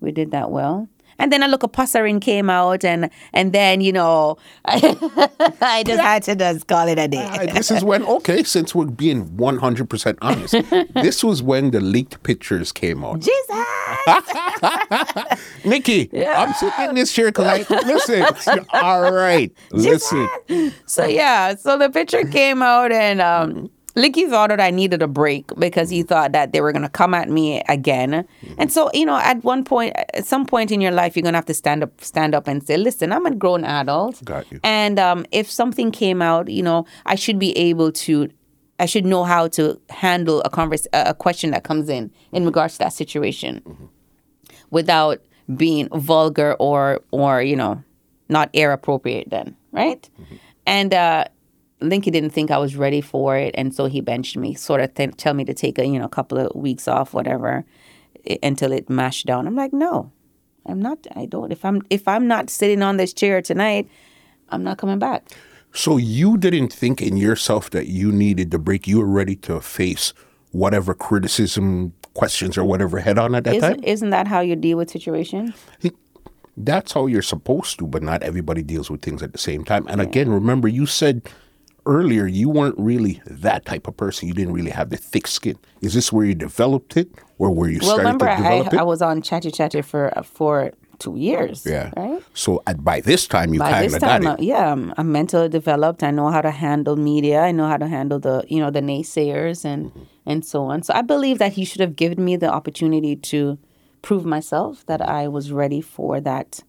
we did that well. And then a look, of Passarin came out, and and then you know, I, just had to just call it a day. Uh, this is when, okay, since we're being 100% honest, this was when the leaked pictures came out. Jesus. Nikki, I'm sitting in this chair because I, listen, all right, listen. So yeah, so the picture came out and um Linky thought that I needed a break because he thought that they were gonna come at me again. And so, you know, at one point at some point in your life you're gonna have to stand up stand up and say, Listen, I'm a grown adult. Got you. And um if something came out, you know, I should be able to I should know how to handle a converse a question that comes in in regards to that situation without being vulgar or or you know not air appropriate then right and uh Linky didn't think I was ready for it, and so he benched me. Sort of th- tell me to take a you know couple of weeks off, whatever, i- until it mashed down. I'm like, no, I'm not. I don't. If I'm if I'm not sitting on this chair tonight, I'm not coming back. So you didn't think in yourself that you needed the break. You were ready to face whatever criticism, questions, or whatever head on at that time? Isn't, isn't that how you deal with situations? That's how you're supposed to, but not everybody deals with things at the same time. And again, remember, you said earlier you weren't really that type of person. You didn't really have the thick skin. Is this where you developed it, or where you Well, started remember, to develop I it? I was on Chatty Chatty for for two years. yeah. Right. So at, by this time, you kind of got it. uh, yeah, I'm, I'm mentally developed. I know how to handle media. I know how to handle the, you know, the naysayers and Mm-hmm. and so on. So I believe that he should have given me the opportunity to prove myself that I was ready for that,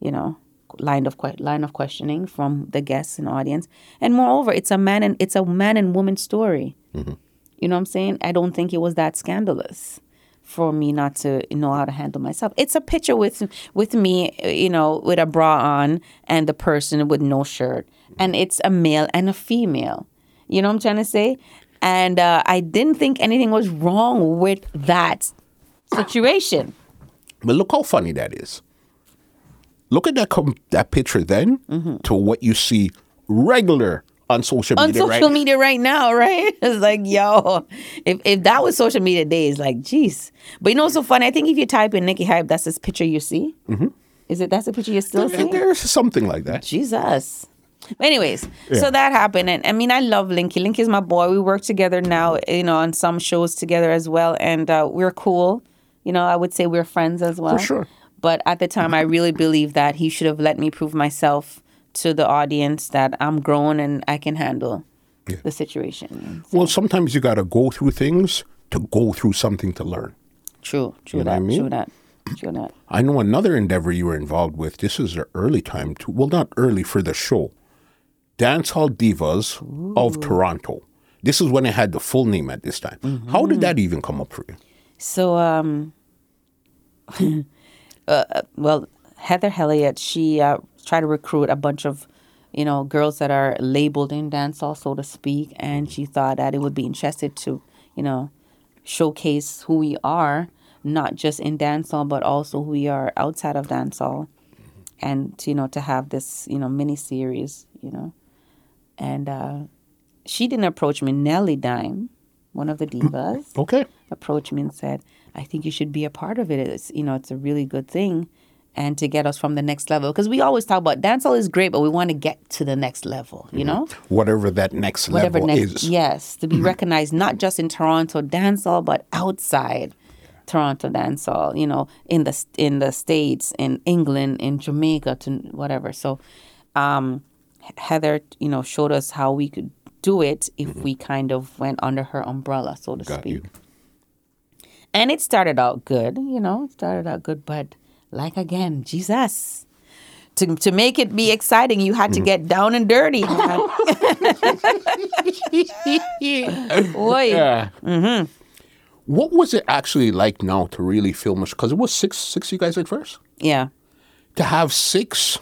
you know, line of que- line of questioning from the guests and audience. And moreover, it's a man and it's a man and woman story. Mm-hmm. You know what I'm saying? I don't think it was that scandalous for me not to know how to handle myself. It's a picture with with me, you know, with a bra on and the person with no shirt, and it's a male and a female. You know what I'm trying to say? And uh, I didn't think anything was wrong with that situation. But look how funny that is. Look at that com- that picture then to what you see regular on social Mm-hmm. On social right? media right now, right? It's like, yo, if, if that was social media days, like, jeez. But you know what's so funny? I think if you type in Nikki Hype, that's this picture you see. Mm-hmm. Is it that's the picture you're still see? There's something like that. Jesus. Anyways, so that happened, and I mean, I love Linky. Linky's my boy. We work together now, you know, on some shows together as well, and uh, we're cool. You know, I would say we're friends as well. For sure. But at the time, I really believe that he should have let me prove myself to the audience that I'm grown and I can handle the situation. Well, sometimes you got to go through things to go through something to learn. True, true You know what that, I mean? true that, true that. I know another endeavor you were involved with. This is the early time, to, well, not early for the show. Dance Hall Divas of Toronto. This is when it had the full name at this time. How did that even come up for you? So, um, uh, well, Heather Elliott, she uh, tried to recruit a bunch of, you know, girls that are labeled in dancehall, so to speak, and she thought that it would be interested to, you know, showcase who we are, not just in dancehall, but also who we are outside of dancehall, and you know, to have this, you know, mini series, you know, and uh, she didn't approach me. Nelly Dime, one of the divas Okay. approached me and said, "I think you should be a part of it. It's you know, it's a really good thing, and to get us from the next level. Because we always talk about dancehall is great, but we want to get to the next level. You mm-hmm. know, Whatever that next whatever level next, is. yes, to be mm-hmm. recognized not just in Toronto dancehall, but outside." Toronto dancehall, you know, in the in the states, in England, in Jamaica, to whatever. So, um, Heather, you know, showed us how we could do it if mm-hmm. we kind of went under her umbrella, so to Got speak. you. And it started out good, you know, it started out good, but like again, Jesus. To, to make it be exciting, you had to mm. get down and dirty. Boy. Yeah. Mm-hmm. What was it actually like now to really film it? Because it was six, six you guys at first. Yeah. To have six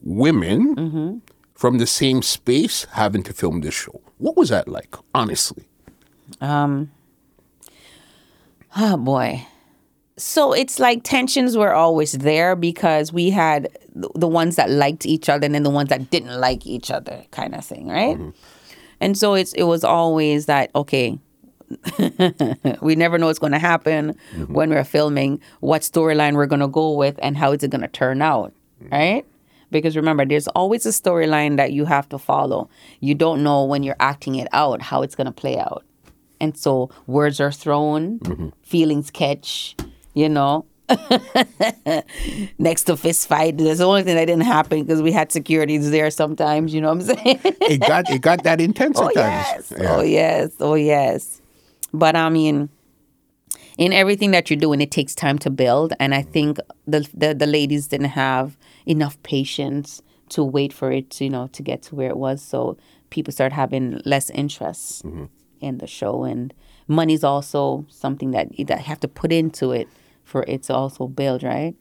women mm-hmm. from the same space having to film this show. What was that like, honestly? Um, Oh boy. So it's like tensions were always there because we had th- the ones that liked each other and then the ones that didn't like each other, kind of thing, right? Mm-hmm. And so it's it was always that okay. we never know what's going to happen mm-hmm. when we're filming, what storyline we're going to go with, and how is it going to turn out, mm. right? Because remember, there's always a storyline that you have to follow. You don't know when you're acting it out how it's going to play out. And so words are thrown, mm-hmm. feelings catch, you know. Next to fist fight. That's the only thing that didn't happen because we had securities there sometimes, you know what I'm saying? It got it got that intense oh yes. Yeah. Oh yes. Oh yes. But I mean in everything that you're doing, it takes time to build. And I mm-hmm. think the, the the ladies didn't have enough patience to wait for it to, you know, to get to where it was. So people start having less interest mm-hmm. In the show. And money's also something that you that have to put into it for it to also build, right?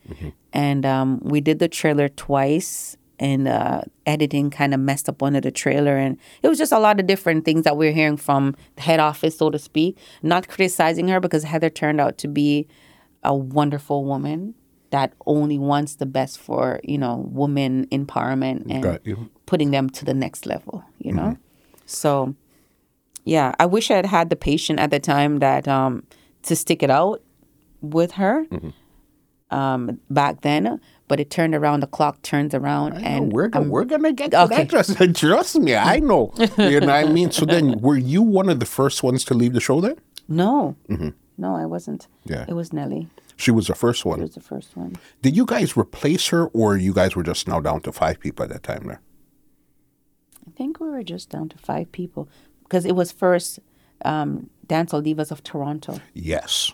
And um, we did the trailer twice and uh, editing kind of messed up one of the trailer and it was just a lot of different things that we are hearing from the head office so to speak not criticizing her because heather turned out to be a wonderful woman that only wants the best for you know women empowerment and putting them to the next level you know so yeah i wish i had had the patient at the time that um to stick it out with her um back then but it turned around the clock turns around And and we're gonna, we're gonna get to okay. that. Trust, trust me, I know. You know what I mean? So then, were you one of the first ones to leave the show? Then no no i wasn't Yeah. it was nellie she was the first one. was the first one Did you guys replace her, or you guys were just now down to five people at that time? There. i think we were just down to five people because it was first um dancehall divas of toronto Yes.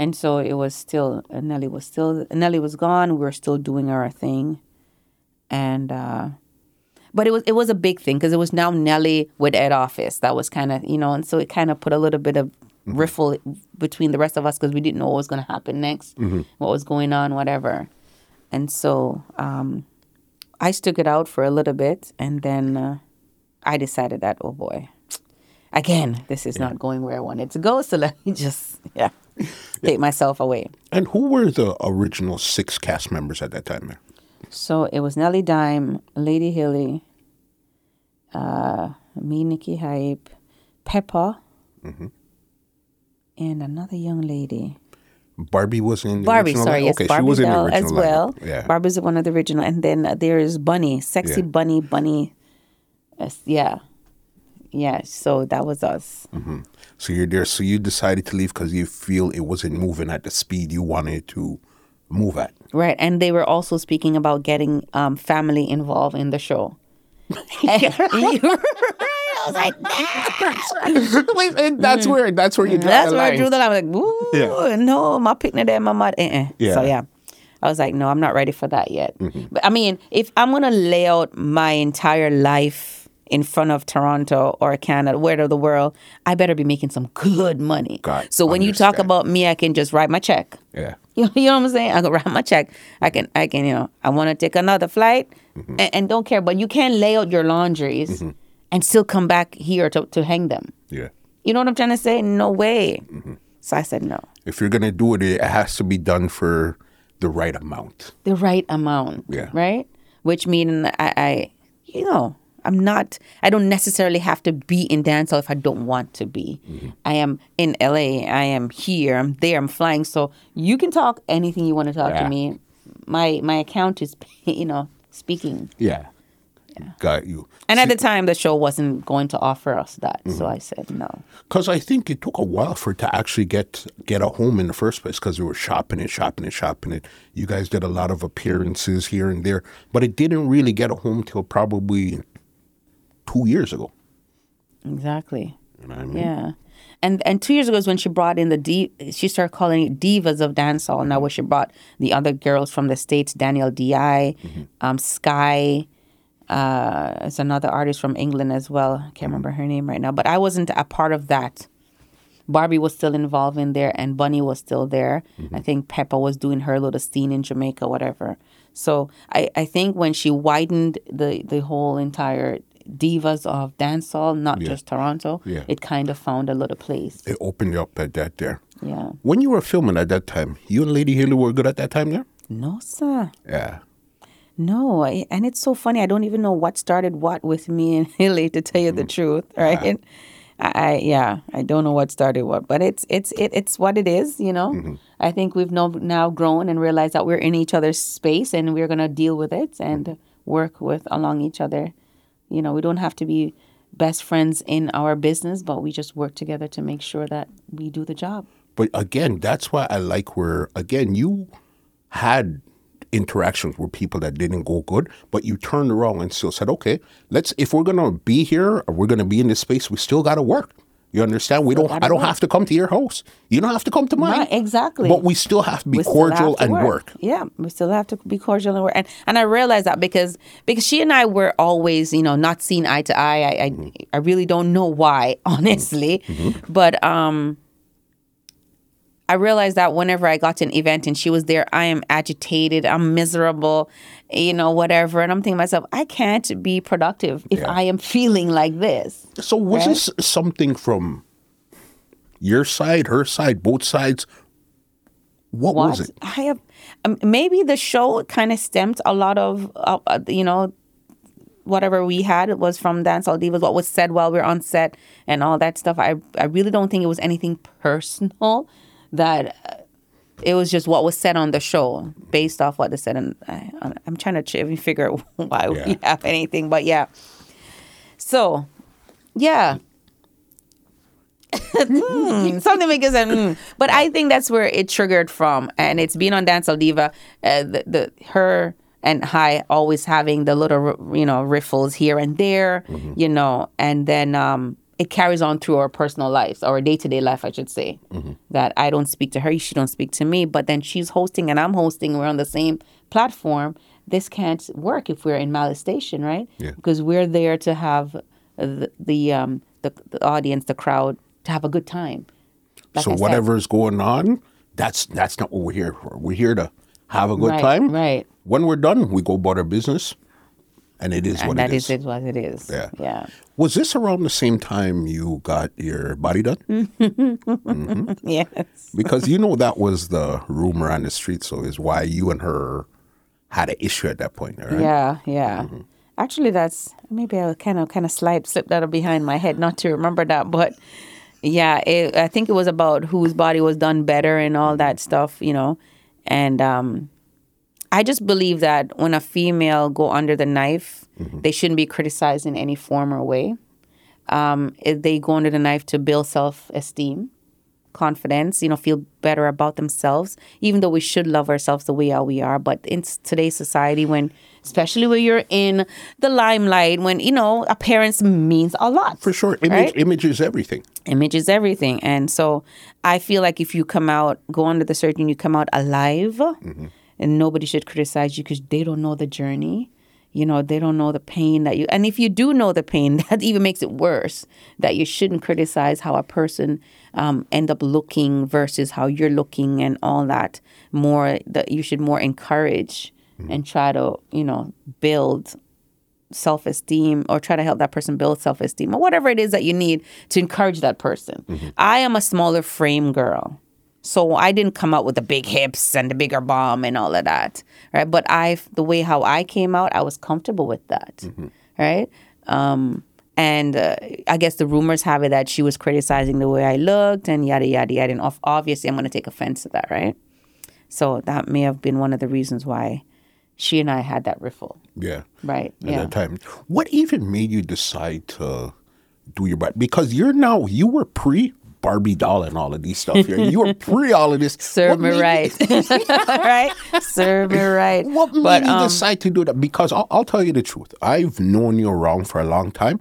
And so it was still Nelly was still Nelly was gone. We were still doing our thing, and uh, but it was it was a big thing because it was now Nelly with Ed Office. That was kind of you know, and so it kind of put a little bit of riffle between the rest of us because we didn't know what was going to happen next, what was going on, whatever. And so um, I stuck it out for a little bit, and then uh, I decided that oh boy, again this is not going where I wanted to go. So let me just yeah take myself away. And who were the original six cast members at that time? So it was Nellie Dime, Lady Hilly, uh, me, Nikki Hype, Peppa, and another young lady. Barbie was in the Barbie, sorry, yes, okay, Barbie she was in the original as lineup. well. Yeah. Barbie's one of the original, and then uh, there is Bunny, sexy Yeah. Bunny, Bunny. Uh, yeah, yeah. So that was us. So you're there. So you decided to leave because you feel it wasn't moving at the speed you wanted to move at. Right, and they were also speaking about getting um, family involved in the show. I was like, Wait, and that's where that's where you draw Mm. That's the where I drew the line. I was like, ooh, Yeah. no, my picnic there, my mother. Uh-uh. Yeah. So yeah, I was like, no, I'm not ready for that yet. Mm-hmm. But I mean, if I'm gonna lay out my entire life in front of Toronto or Canada, wherever the world, I better be making some good money. Got- so when you talk about me, I can just write my check. Yeah. You know, you know what I'm saying? I can write my check. I can, I can, you know, I want to take another flight, Mm-hmm. and, and don't care. But you can't lay out your laundries and still come back here to, to hang them. Yeah. You know what I'm trying to say? No way. Mm-hmm. So I said no. If you're gonna do it, it has to be done for the right amount. The right amount. Yeah. Right? Which mean I, I you know, I'm not I don't necessarily have to be in dancehall if I don't want to be. Mm-hmm. I am in LA, I am here, I'm there, I'm flying. So you can talk anything you want to talk Yeah. to me. My my account is you know, speaking. Yeah. Got you. And at the time the show wasn't going to offer us that. So Mm-hmm. I said no. Because I think it took a while for it to actually get get a home in the first place because we were shopping it, shopping it, shopping it. You guys did a lot of appearances here and there, but it didn't really get a home till probably two years ago. Exactly. You know I mean? Yeah. And and two years ago is when she brought in the D. She started calling it divas of dancehall. Now, where she brought the other girls from the states, Danielle Di, Mm-hmm. um, Sky. Uh, it's another artist from England as well. I can't remember her name right now, but I wasn't a part of that. Barbie was still involved in there, and Bunny was still there. Mm-hmm. I think Peppa was doing her little scene in Jamaica, whatever. So I, I think when she widened the the whole entire divas of dancehall, not just Toronto, Yeah. it kind of found a little place. It opened up at that there. Yeah. When you were filming at that time, you and Lady Haley were good at that time there? No, sir. Yeah. No, I, and it's so funny. I don't even know what started what with me and Haley, to tell you the truth. Right? I, I yeah, I don't know what started what, but it's it's it, it's what it is. You know. Mm-hmm. I think we've no, now grown and realized that we're in each other's space and we're gonna deal with it and work with along each other. You know, we don't have to be best friends in our business, but we just work together to make sure that we do the job. But again, that's why I like where again you had interactions with people that didn't go good, but you turned around and still said, "Okay, let's if we're gonna be here or we're gonna be in this space, we still gotta work." You understand? We don't. I don't work. have to come to your house. You don't have to come to mine. Right, exactly. But we still have to be we cordial to and work. Yeah, we still have to be cordial and work. And and I realized that because because she and I were always, you know, not seen eye to eye. I I, Mm-hmm. I really don't know why, honestly. But um I realized that whenever I got to an event and she was there, I am agitated, I'm miserable, you know, whatever. And I'm thinking to myself, I can't be productive if Yeah. I am feeling like this. So was Right? this something from your side, her side, both sides? What, was it? I have um, maybe the show kind of stemmed a lot of uh, uh, you know whatever we had it was from Dancehall Divas. What was said while we are on set and all that stuff. I I really don't think it was anything personal. That uh, it was just what was said on the show based off what they said. And I, I'm trying to ch- figure out why Yeah. we have anything, but yeah. So, yeah. Mm, something sense. Mm. But I think that's where it triggered from, and it's been on Dancehall Diva. Uh, the, the her and High always having the little you know riffles here and there, you know, and then um, it carries on through our personal lives, our day to day life, I should say. That I don't speak to her, she don't speak to me, but then she's hosting and I'm hosting. We're on the same platform. This can't work if we're in Malice Station, right? Yeah. Because we're there to have the the um the, the audience, the crowd, to have a good time. Like so I said. whatever's going on, that's that's not what we're here for. We're here to have a good Right, time. right. When we're done, we go about our business, and it is and what that it is is. it what it is. Yeah. Yeah. Was this around the same time you got your body done? Yes. Because you know that was the rumor on the street, so is why you and her had an issue at that point, right? Yeah, yeah. Mm-hmm. Actually, that's maybe I kind of kind of slide slipped out of behind my head not to remember that, but yeah, it, I think it was about whose body was done better and all that stuff, you know, and um, I just believe that when a female go under the knife, Mm-hmm. they shouldn't be criticized in any form or way. Um, if they go under the knife to build self esteem, confidence, you know, feel better about themselves, even though we should love ourselves the way how we are. But in today's society, when, especially when you're in the limelight, when, you know, appearance means a lot. For sure. Image Right? image is everything. Image is everything. And so I feel like if you come out, go under the and you come out alive, and nobody should criticize you because they don't know the journey. You know, they don't know the pain that you, and if you do know the pain, that even makes it worse. That you shouldn't criticize how a person um, end up looking versus how you're looking and all that. More that you should more encourage and try to, you know, build self esteem or try to help that person build self esteem or whatever it is that you need to encourage that person. I am a smaller frame girl. So I didn't come out with the big hips and the bigger bum and all of that, right? But I, the way how I came out, I was comfortable with that, right? Um, and uh, I guess the rumors have it that she was criticizing the way I looked and yada yada yada. And obviously, I'm going to take offense to that, right? So that may have been one of the reasons why she and I had that riffle, Yeah. right? At that time. What even made you decide to do your body? Because you're now you were pre Barbie doll and all of these stuff here. You were pre all of this. Serve me right. right? Serve me right. What made but you um, decide to do that? Because I'll, I'll tell you the truth. I've known you around for a long time,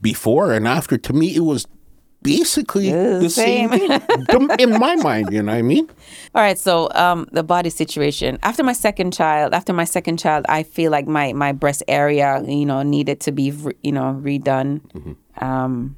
before and after. To me, it was basically the the same, same. in my mind. You know what I mean? All right, so um, the body situation. After my second child, after my second child, I feel like my my breast area, you know, needed to be, you know, redone. Um,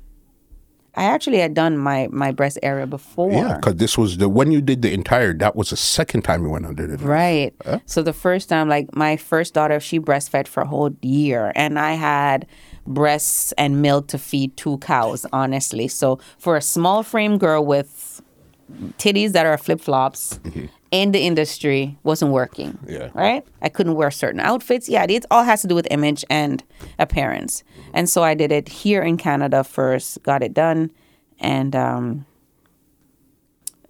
I actually had done my my breast area before. Yeah, because this was the when you did the entire. That was the second time you went under the. Right. So the first time, like my first daughter, she breastfed for a whole year, and I had breasts and milk to feed two cows. Honestly, so for a small frame girl with titties that are flip flops mm-hmm. In the industry, wasn't working. Yeah. Right. I couldn't wear certain outfits. Yeah, it all has to do with image and appearance. And so I did it here in Canada first, got it done, and um,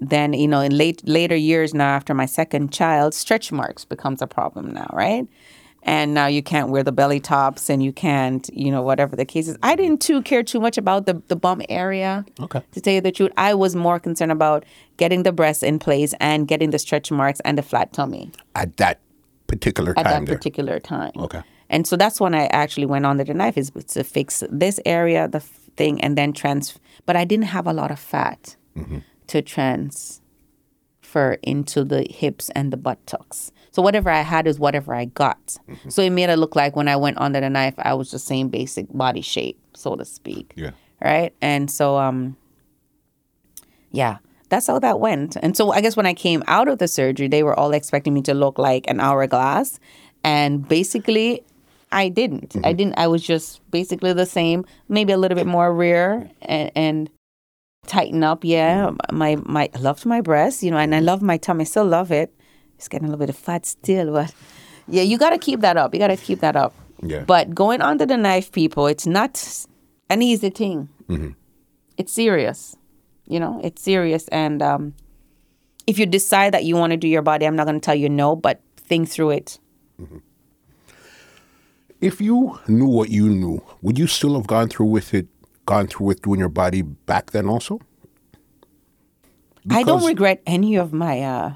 then you know in late later years now after my second child stretch marks becomes a problem now right and now you can't wear the belly tops and you can't you know whatever the case is i didn't too care too much about the, the bum area Okay. to tell you the truth i was more concerned about getting the breasts in place and getting the stretch marks and the flat tummy At that particular at time At that there. particular time Okay. and so that's when i actually went under the knife is to fix this area the thing and then trans but i didn't have a lot of fat mm-hmm. to transfer into the hips and the buttocks so whatever i had is whatever i got. Mm-hmm. So it made it look like when i went under the knife i was the same basic body shape so to speak. Yeah. right? And so um yeah that's how that went. And so i guess when i came out of the surgery they were all expecting me to look like an hourglass. And basically i didn't. I mm-hmm. didn't i was just basically the same maybe a little bit more rear and, and tighten up. Yeah mm-hmm. my my I loved my breasts you know and i love my tummy still love it it's getting a little bit of fat still but yeah you got to keep that up. You got to keep that up. Yeah. but going under the knife people it's not an easy thing. It's serious. You know it's serious. And um if you decide that you want to do your body i'm not going to tell you no but think through it. If you knew what you knew, would you still have gone through with it? Gone through with doing your body back then also? i don't regret any of my uh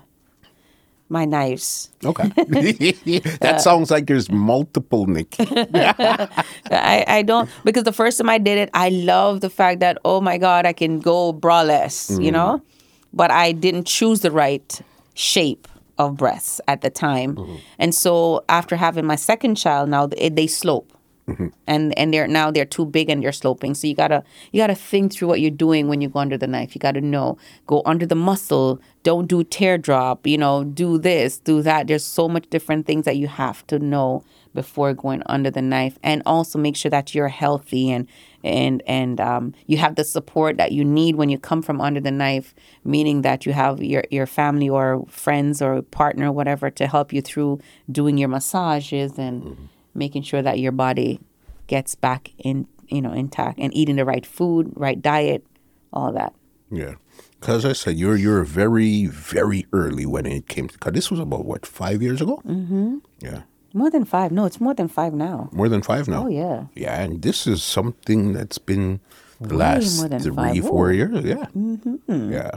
my knives. Okay. that sounds like there's multiple, Nick. I, I don't because the first time I did it, I love the fact that oh my god, I can go braless, you mm. know, but I didn't choose the right shape of breasts at the time, mm-hmm. and so after having my second child, now they, they slope, and and they're now they're too big and they're sloping. So you gotta you gotta think through what you're doing when you go under the knife. You gotta know go under the muscle. Don't do teardrop. You know, do this, do that. There's so much different things that you have to know before going under the knife, and also make sure that you're healthy and and and um, you have the support that you need when you come from under the knife. Meaning that you have your your family or friends or partner, whatever, to help you through doing your massages and making sure that your body gets back in you know intact and eating the right food, right diet, all that. Yeah. Because I said, you're you're very, very early when it came to, because this was about, what, five years ago? Mm-hmm. Yeah. More than five? No, it's more than five now. More than five now. Oh yeah. Yeah, and this is something that's been the last three, five. four Oh. years. Yeah. Mm-hmm. Yeah.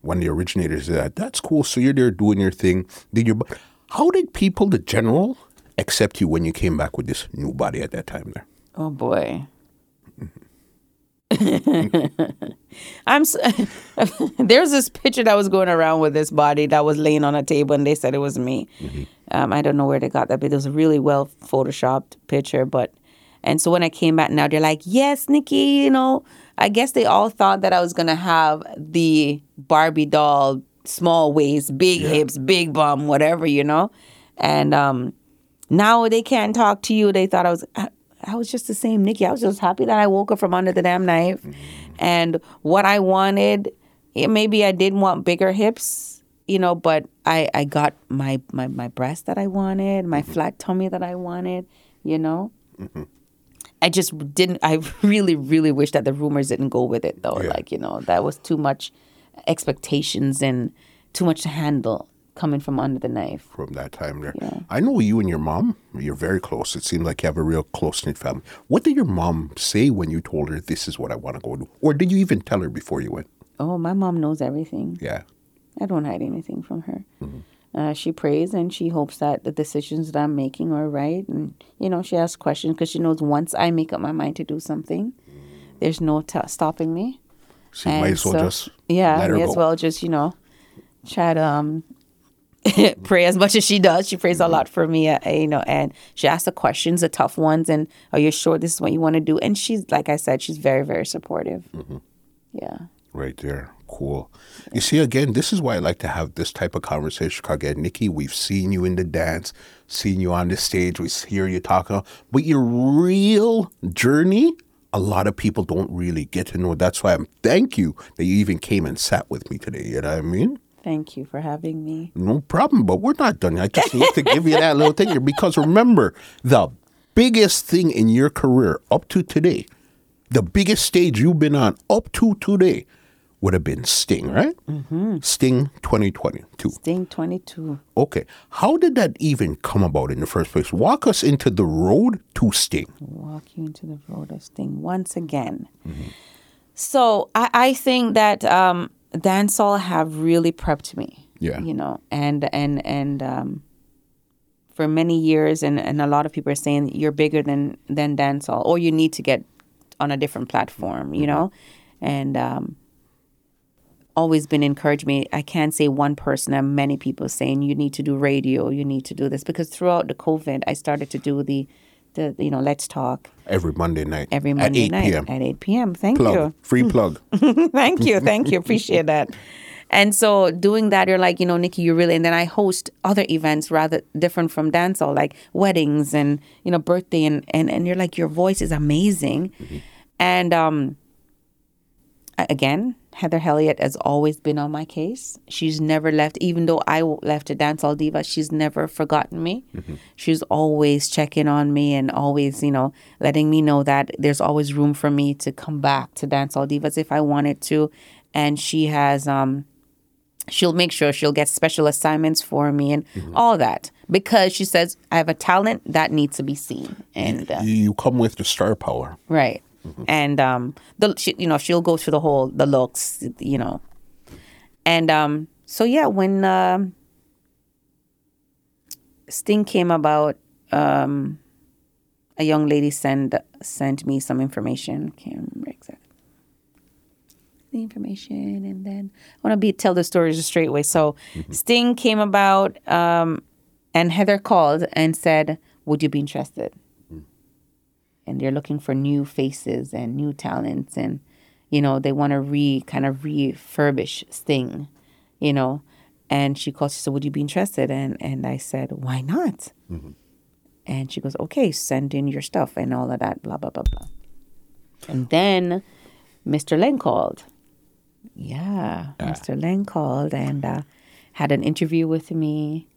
One of the originators did that. That's cool. So you're there doing your thing. Did your, how did people, the general, accept you when you came back with this new body at that time there? Oh boy. I'm. s There's this picture that was going around with this body that was laying on a table, and they said it was me. Um, I don't know where they got that, but it was a really well photoshopped picture. But and so when I came back, now they're like, "Yes, Nikki, you know." I guess they all thought that I was gonna have the Barbie doll, small waist, big hips, big bum, whatever, you know. And um, now they can't talk to you. They thought I was. I, I was just the same Nikki. I was just happy that I woke up from under the damn knife, mm-hmm. and what I wanted. Yeah, maybe I didn't want bigger hips, you know, but I I got my my my breast that I wanted, my mm-hmm. flat tummy that I wanted, you know. Mm-hmm. I just didn't. I really, really wish that the rumors didn't go with it, though. Yeah. Like you know, that was too much expectations and too much to handle coming from under the knife. from that time there. I know you and your mom, you're very close. It seems like you have a real close knit family. What did your mom say when you told her this is what I want to go do? Or did you even tell her before you went? Oh, my mom knows everything. Yeah. I don't hide anything from her. Uh, she prays and she hopes that the decisions that I'm making are right. And, you know, she asks questions because she knows once I make up my mind to do something, there's no t- stopping me. So you might as well just yeah, let her may go. as well just you know try to um, pray as much as she does. She prays a lot for me, uh, you know, and she asks the questions, the tough ones, and are you sure this is what you want to do? And she's like I said, she's very very supportive. Mm-hmm. Yeah. Right there. Cool. You see, again, this is why I like to have this type of conversation. Again, Nikki, we've seen you in the dance, seen you on the stage, we hear you talking, but your real journey, a lot of people don't really get to know. That's why I'm thank you that you even came and sat with me today. You know what I mean? Thank you for having me. No problem, but we're not done. I just need to give you that little thing here because remember, the biggest thing in your career up to today, the biggest stage you've been on up to today would have been Sting, right? Mm-hmm. Sting 2022. Sting 22. Okay. How did that even come about in the first place? Walk us into the road to Sting. walk you into the road of sting once again. So I, I think that um, dancehall have really prepped me. Yeah. You know, and and and um, for many years, and, and a lot of people are saying you're bigger than than dancehall, or you need to get on a different platform. You know, and um, always been encouraged me. I can't say one person, and many people saying you need to do radio, you need to do this because throughout the COVID, I started to do the, the you know, let's talk Every Monday night. every Monday at 8 night p.m. at eight p.m. Thank Plug. you, Free plug. thank you, thank you, appreciate that. And so doing that, you're like, you know, Nikki, you really, and then I host other events rather different from dancehall, like weddings and you know, birthday, and and and you're like, your voice is amazing, and um, again, Heather Elliott has always been on my case. She's never left, even though I left a dancehall diva. She's never forgotten me. She's always checking on me and always, you know, letting me know that there's always room for me to come back to dancehall divas if I wanted to. And she has, um, she'll make sure she'll get special assignments for me and all that because she says I have a talent that needs to be seen. And uh, You come with the star power. Right. And um the she, you know she'll go through the whole the looks you know, and um so yeah when um Sting came about um a young lady sent sent me some information. Can't remember exactly. The information and then I want to be tell the story just straight away. so Sting came about um and Heather called and said would you be interested and they're looking for new faces and new talents and you know they want to re kind of refurbish Sting, you know. And she called. She said, "Would you be interested?" And and I said, "Why not?" And she goes, "Okay, send in your stuff and all of that, blah blah blah blah." And then Mr. Len called. Yeah, Mr. Len called and uh, had an interview with me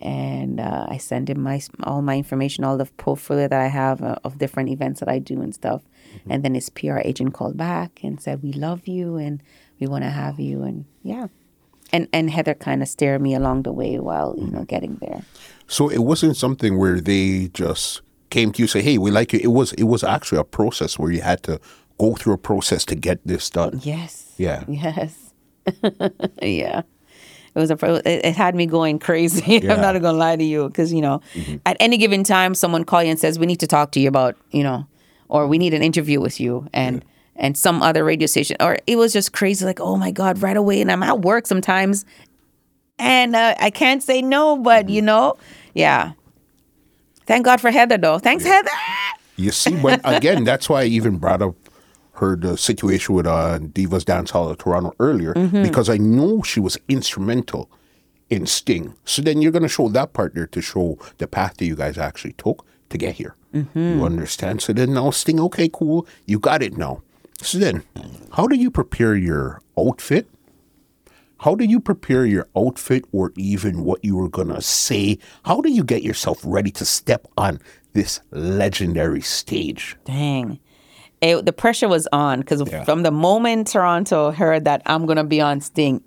and uh, I send him my all my information, all the portfolio that I have uh, of different events that I do and stuff. And then his PR agent called back and said, "We love you and we want to have you." And yeah, and and Heather kind of steered me along the way while you know getting there. So it wasn't something where they just came to you say, "Hey, we like you." It was it was actually a process where you had to go through a process to get this done. Yes. Yeah. Yes. yeah. It was a. It, it had me going crazy. Yeah. Mm-hmm. I'm not gonna lie to you because you know, at any given time, someone call you and says, "We need to talk to you about," you know, or "We need an interview with you," and and some other radio station, or it was just crazy. Like, oh my god, right away, and I'm at work sometimes, and uh, I can't say no, but Mm-hmm. you know, yeah. Thank God for Heather, though. Thanks, Heather. You see, when again, that's why I even brought up her the situation with uh, Divas Dance Hall of Toronto earlier because I know she was instrumental in Sting. So then you're going to show that part there to show the path that you guys actually took to get here. You understand? So then now Sting, okay, cool, you got it now. So then, how do you prepare your outfit? How do you prepare your outfit or even what you were going to say? How do you get yourself ready to step on this legendary stage? Dang. It, the pressure was on because Yeah. from the moment Toronto heard that I'm gonna be on Sting,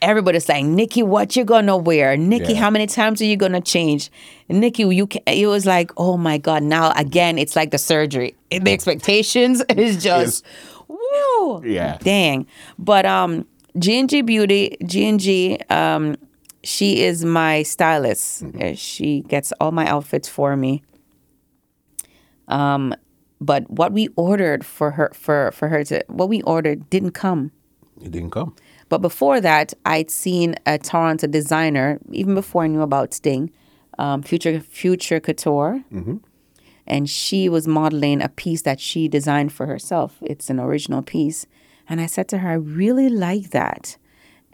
everybody's saying, "Nikki, what you gonna wear? Nikki, Yeah. how many times are you gonna change? Nikki, you can." It was like, oh my god! Now again, it's like the surgery. The expectations is just, woo, Yeah. dang. But um, G and G Beauty, G and G, um, she is my stylist. Uh, She gets all my outfits for me. Um, but what we ordered for her for for her to what we ordered didn't come. It didn't come. But before that, I'd seen a Toronto designer even before I knew about Sting, um, Future Future Couture, and she was modeling a piece that she designed for herself. It's an original piece, and I said to her, "I really like that."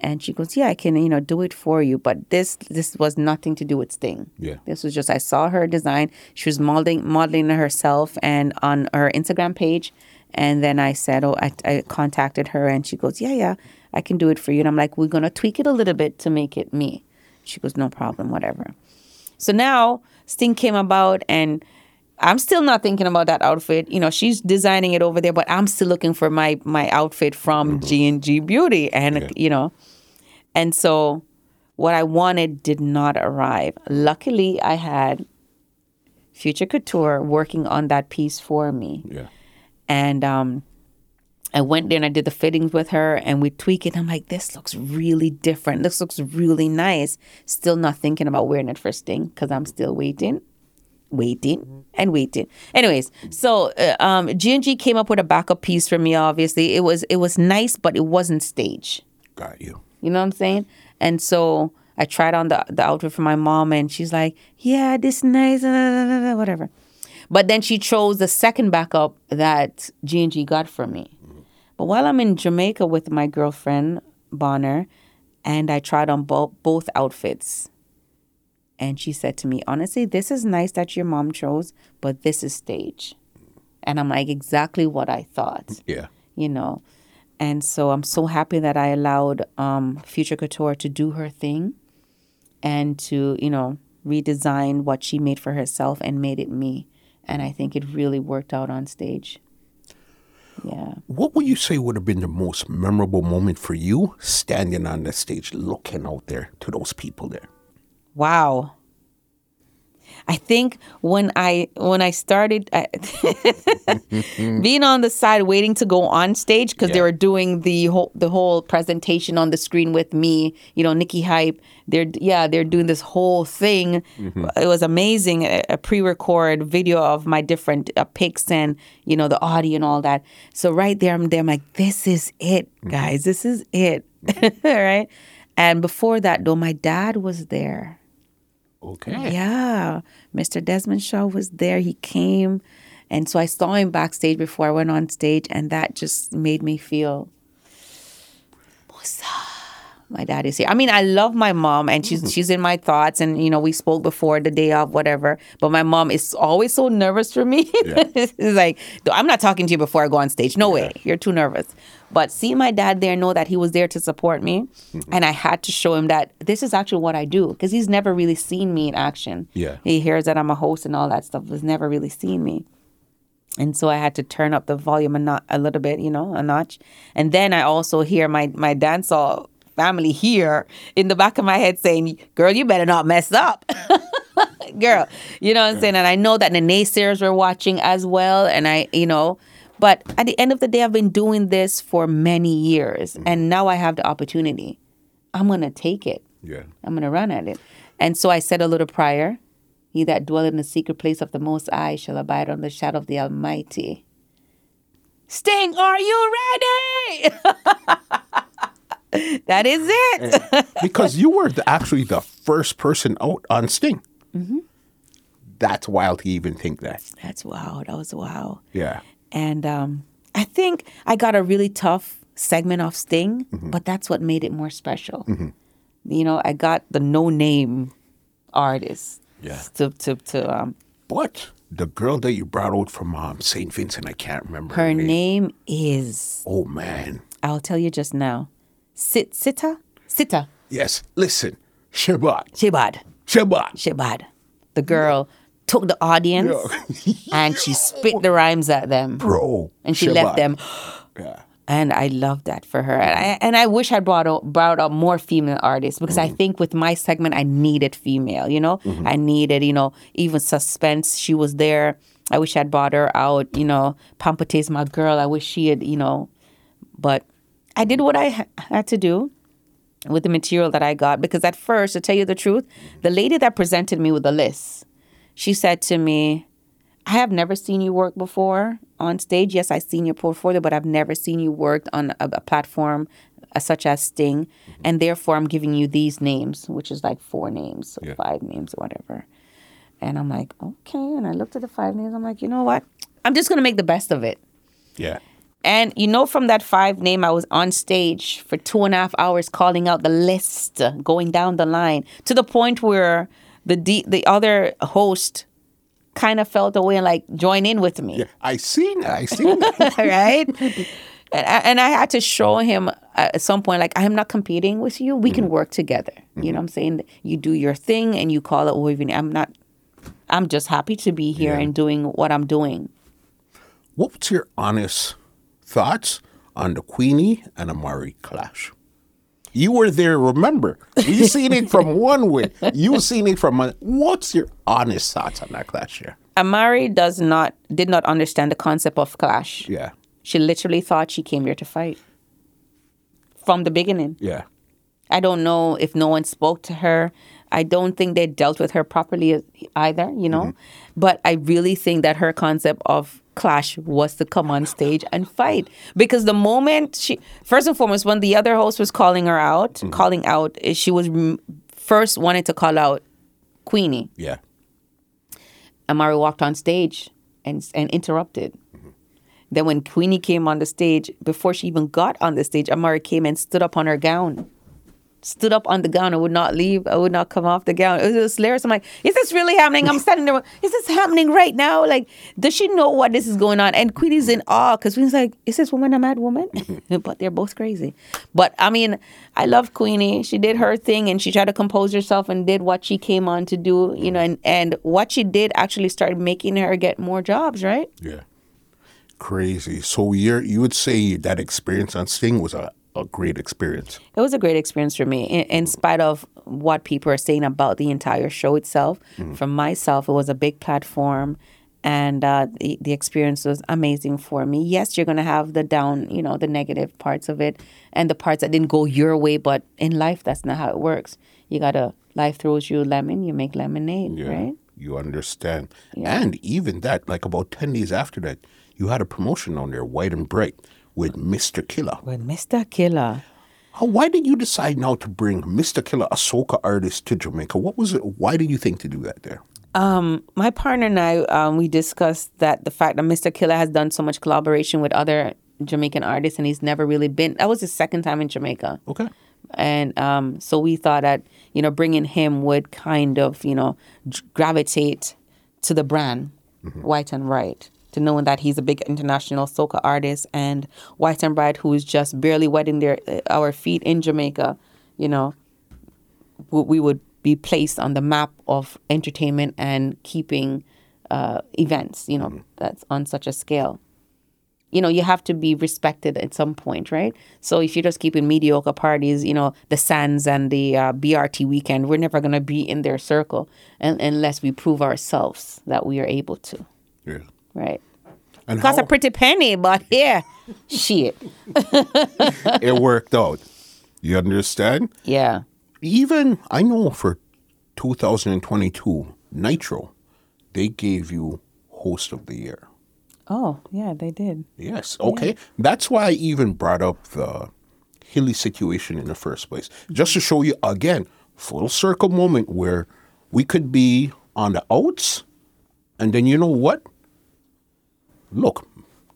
And she goes, "Yeah, I can, you know, do it for you, but this this was nothing to do with Sting. Yeah. This was just I saw her design. She was modeling modeling herself and on her Instagram page, and then I said, "Oh, I, I contacted her, and she goes, "Yeah, yeah, I can do it for you." And I'm like, "We're gonna tweak it a little bit to make it me." She goes, "No problem, whatever." So now Sting came about, and I'm still not thinking about that outfit. You know, she's designing it over there, but I'm still looking for my my outfit from mm-hmm. G and G Beauty, and you know, and so what I wanted did not arrive. Luckily, I had Future Couture working on that piece for me, Yeah. and um, I went there and I did the fittings with her, and we tweak it. I'm like, this looks really different. This looks really nice. Still not thinking about wearing it for Sting because I'm still waiting waiting and waiting. Anyways, so uh, um, G&G came up with a backup piece for me. Obviously, it was it was nice, but it wasn't stage. Got you. You know what I'm saying? And so I tried on the the outfit for my mom, and she's like, "Yeah, this nice, uh, whatever." But then she chose the second backup that G&G got for me. But while I'm in Jamaica with my girlfriend Bonner, and I tried on both both outfits. And she said to me, honestly, this is nice that your mom chose, but this is stage. And I'm like, exactly what I thought, Yeah. you know. And so I'm so happy that I allowed um, Future Couture to do her thing and to, you know, redesign what she made for herself and made it me. And I think it really worked out on stage. Yeah. What would you say would have been the most memorable moment for you standing on the stage looking out there to those people there? Wow. I think when I when I started I, uh, being on the side waiting to go on stage because they were doing the whole the whole presentation on the screen with me, you know, Nikki Hype. They're yeah, they're doing this whole thing. Mm-hmm. It was amazing. A, a pre-record video of my different uh, pics and you know the audio and all that. So right there, I'm there. I'm like, this is it, mm-hmm. guys. This is it, right? And before that, though, my dad was there. Okay. Yeah, Mr. Desmond Shaw was there. He came, and so I saw him backstage before I went on stage, and that just made me feel, Musa, my dad is here. I mean, I love my mom, and she's mm-hmm. she's in my thoughts, and you know, we spoke before the day of whatever. But my mom is always so nervous for me. Yeah. it's like I'm not talking to you before I go on stage. No way, you're too nervous. But seeing my dad there, know that he was there to support me, mm-hmm. and I had to show him that this is actually what I do because he's never really seen me in action. Yeah. He hears that I'm a host and all that stuff, but has never really seen me. And so I had to turn up the volume a, not, a little bit, you know, a notch. And then I also hear my my dancehall family here in the back of my head saying, "Girl, you better not mess up." Girl, you know what I'm saying? And I know that the naysayers were watching as well. And I, you know, but at the end of the day, I've been doing this for many years. And now I have the opportunity. I'm to take it. Yeah. I'm to run at it. And so I said a little prayer He that dwelleth in the secret place of the Most High shall abide under the shadow of the Almighty. Sting, are you ready? that is it. because you were the, actually the first person out on Sting. Mm-hmm. That's wild to even think that. That's wild. That was wow. Yeah. And um, I think I got a really tough segment of Sting, but that's what made it more special. You know, I got the no name artist. Yeah. To to to um, But the girl that you brought out from um, St. Vincent, I can't remember her name name. is. Oh, man. I'll tell you just now. Sit Sita Sita Yes. Listen. Shabbat. Shibad Shabbat. Shibad. The girl took the audience and she spit the rhymes at them. Bro. and she Shabbat. left them. Yeah. And I love that for her. And I, and I wish I brought out, brought up more female artists because I mm. think with my segment, I needed female, you know? Mm-hmm. I needed, you know, even suspense. She was there. I wish I'd brought her out, you know. Pamputtae's my girl. I wish she had, you know. But I did what I ha- had to do with the material that I got because at first, to tell you the truth, the lady that presented me with the list, she said to me, I have never seen you work before on stage. Yes, I've seen your portfolio, but I've never seen you work on a, a platform uh, such as Sting, mm-hmm. and therefore I'm giving you these names, which is like four names, yeah. five names, or whatever. And I'm like, okay. And I looked at the five names. I'm like, you know what? I'm just gonna make the best of it. Yeah. And you know, from that five name, I was on stage for two and a half hours calling out the list, going down the line to the point where the D, the other host kind of felt away and like join in with me. Yeah, I seen that. I seen that. right. And I, and I had to show him at some point, like, I'm not competing with you. We mm-hmm. can work together. Mm-hmm. You know what I'm saying? You do your thing and you call it Wolverine. I'm not, I'm just happy to be here yeah. and doing what I'm doing. What's your honest thoughts on the Queenie and Amari clash? You were there, remember. You seen it from one way. You seen it from a, what's your honest thoughts on that clash here? Amari does not did not understand the concept of clash. Yeah. She literally thought she came here to fight. From the beginning. Yeah. I don't know if no one spoke to her. I don't think they dealt with her properly either, you know. Mm-hmm. But I really think that her concept of clash was to come on stage and fight. Because the moment she first and foremost when the other host was calling her out mm-hmm. calling out eh, she was first wanted to call out queenie. Yeah. Amari walked on stage and and interrupted. Mm-hmm. then when queenie came on the stage before she even got on the stage amari came and stood up on her gown stood up on the gown and would not leave. I would not come off the gown. It was hilarious. I'm like, is this really happening? I'm standing there. Is this happening right now? Like, does she know what this is going on? And Queenie's in awe because Queenie's like, is this woman a mad woman? Mm-hmm. but they're both crazy. But I mean, I love Queenie. She did her thing and she tried to compose herself and did what she came on to do, you know, and, and what she did actually started making her get more jobs, right? Yeah. Crazy. So you're you would say that experience on Sting was a a great experience. It was a great experience for me, in, in spite of what people are saying about the entire show itself. Mm-hmm. For myself, it was a big platform, and uh, the the experience was amazing for me. Yes, you're gonna have the down, you know, the negative parts of it, and the parts that didn't go your way. But in life, that's not how it works. You gotta life throws you lemon, you make lemonade, yeah, right? You understand, yeah. and even that, like about ten days after that, you had a promotion on there, White and Bright with Mr. Killa. With Mr. Killa. why did you decide now to bring Mr. Killa, a soca artist, to Jamaica? What was it? Why did you think to do that there? Um, my partner and I, um, we discussed that the fact that Mr. Killa has done so much collaboration with other Jamaican artists, and he's never really been. That was his second time in Jamaica. Okay. And um, so we thought that you know bringing him would kind of you know gravitate to the brand, mm-hmm. White and Bright to knowing that he's a big international soca artist and White and Bright, who is just barely wetting their uh, our feet in Jamaica, you know, we would be placed on the map of entertainment and keeping uh, events, you know, mm-hmm. that's on such a scale. You know, you have to be respected at some point, right? So if you're just keeping mediocre parties, you know, the Sands and the uh, BRT weekend, we're never going to be in their circle and, unless we prove ourselves that we are able to. Yeah. Right. And Cost how, a pretty penny, but yeah, shit. it worked out. You understand? Yeah. Even I know for 2022 Nitro, they gave you host of the year. Oh yeah, they did. Yes. Okay. Yeah. That's why I even brought up the Hilly situation in the first place, just to show you again full circle moment where we could be on the outs, and then you know what? Look,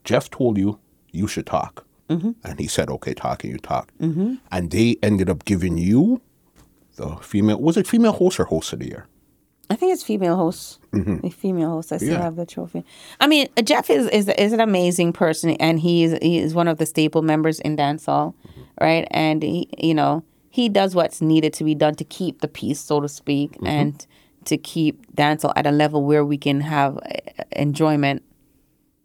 Jeff told you you should talk. Mm-hmm. And he said, okay, talk, and you talk. Mm-hmm. And they ended up giving you the female, was it female host or host of the year? I think it's female host. Mm-hmm. A female host. I still yeah. have the trophy. I mean, Jeff is, is is an amazing person, and he is he is one of the staple members in dancehall, mm-hmm. right? And he, you know, he does what's needed to be done to keep the peace, so to speak, mm-hmm. and to keep dancehall at a level where we can have uh, enjoyment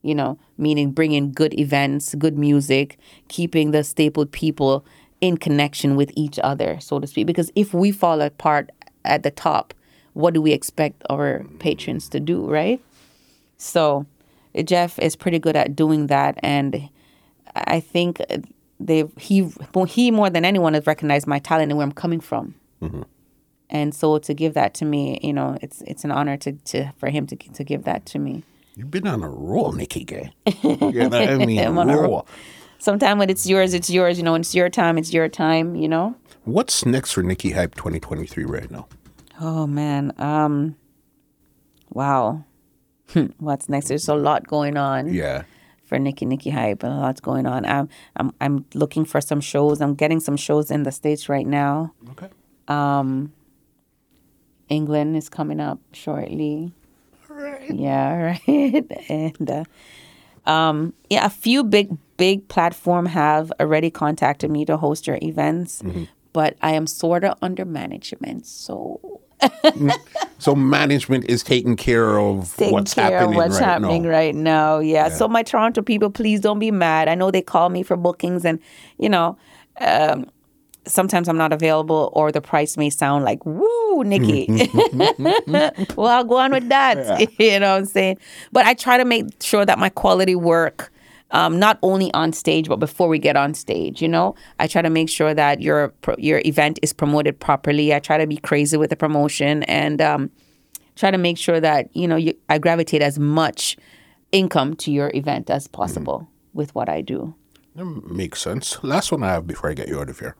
you know, meaning bringing good events, good music, keeping the stapled people in connection with each other, so to speak. Because if we fall apart at the top, what do we expect our patrons to do, right? So Jeff is pretty good at doing that, and I think they he he more than anyone has recognized my talent and where I'm coming from. Mm-hmm. And so to give that to me, you know, it's it's an honor to, to for him to to give that to me. You've been on a roll, Nikki Gay. You know I mean? I'm on a roll. roll. Sometimes when it's yours, it's yours. You know, when it's your time, it's your time. You know. What's next for Nikki Hype 2023 right now? Oh man. Um. Wow. What's next? There's a lot going on. Yeah. for Nikki Nikki Hype. A lot's going on. I'm I'm I'm looking for some shows. I'm getting some shows in the states right now. Okay. Um. England is coming up shortly. Right. Yeah, right. and uh, um, yeah, a few big big platform have already contacted me to host your events, but I am sort of under management, so So management is taking care of taking what's care happening of what's right happening now. right now. Yeah. So my Toronto people, please don't be mad. I know they call me for bookings, and you know, um, sometimes I'm not available, or the price may sound like "woo, Nikki." well, I'll go on with that. you know what I'm saying? But I try to make sure that my quality work. Um, not only on stage, but before we get on stage, you know, I try to make sure that your your event is promoted properly. I try to be crazy with the promotion and um, try to make sure that you know you, I gravitate as much income to your event as possible with what I do. That makes sense. Last one I have before I get you out of here.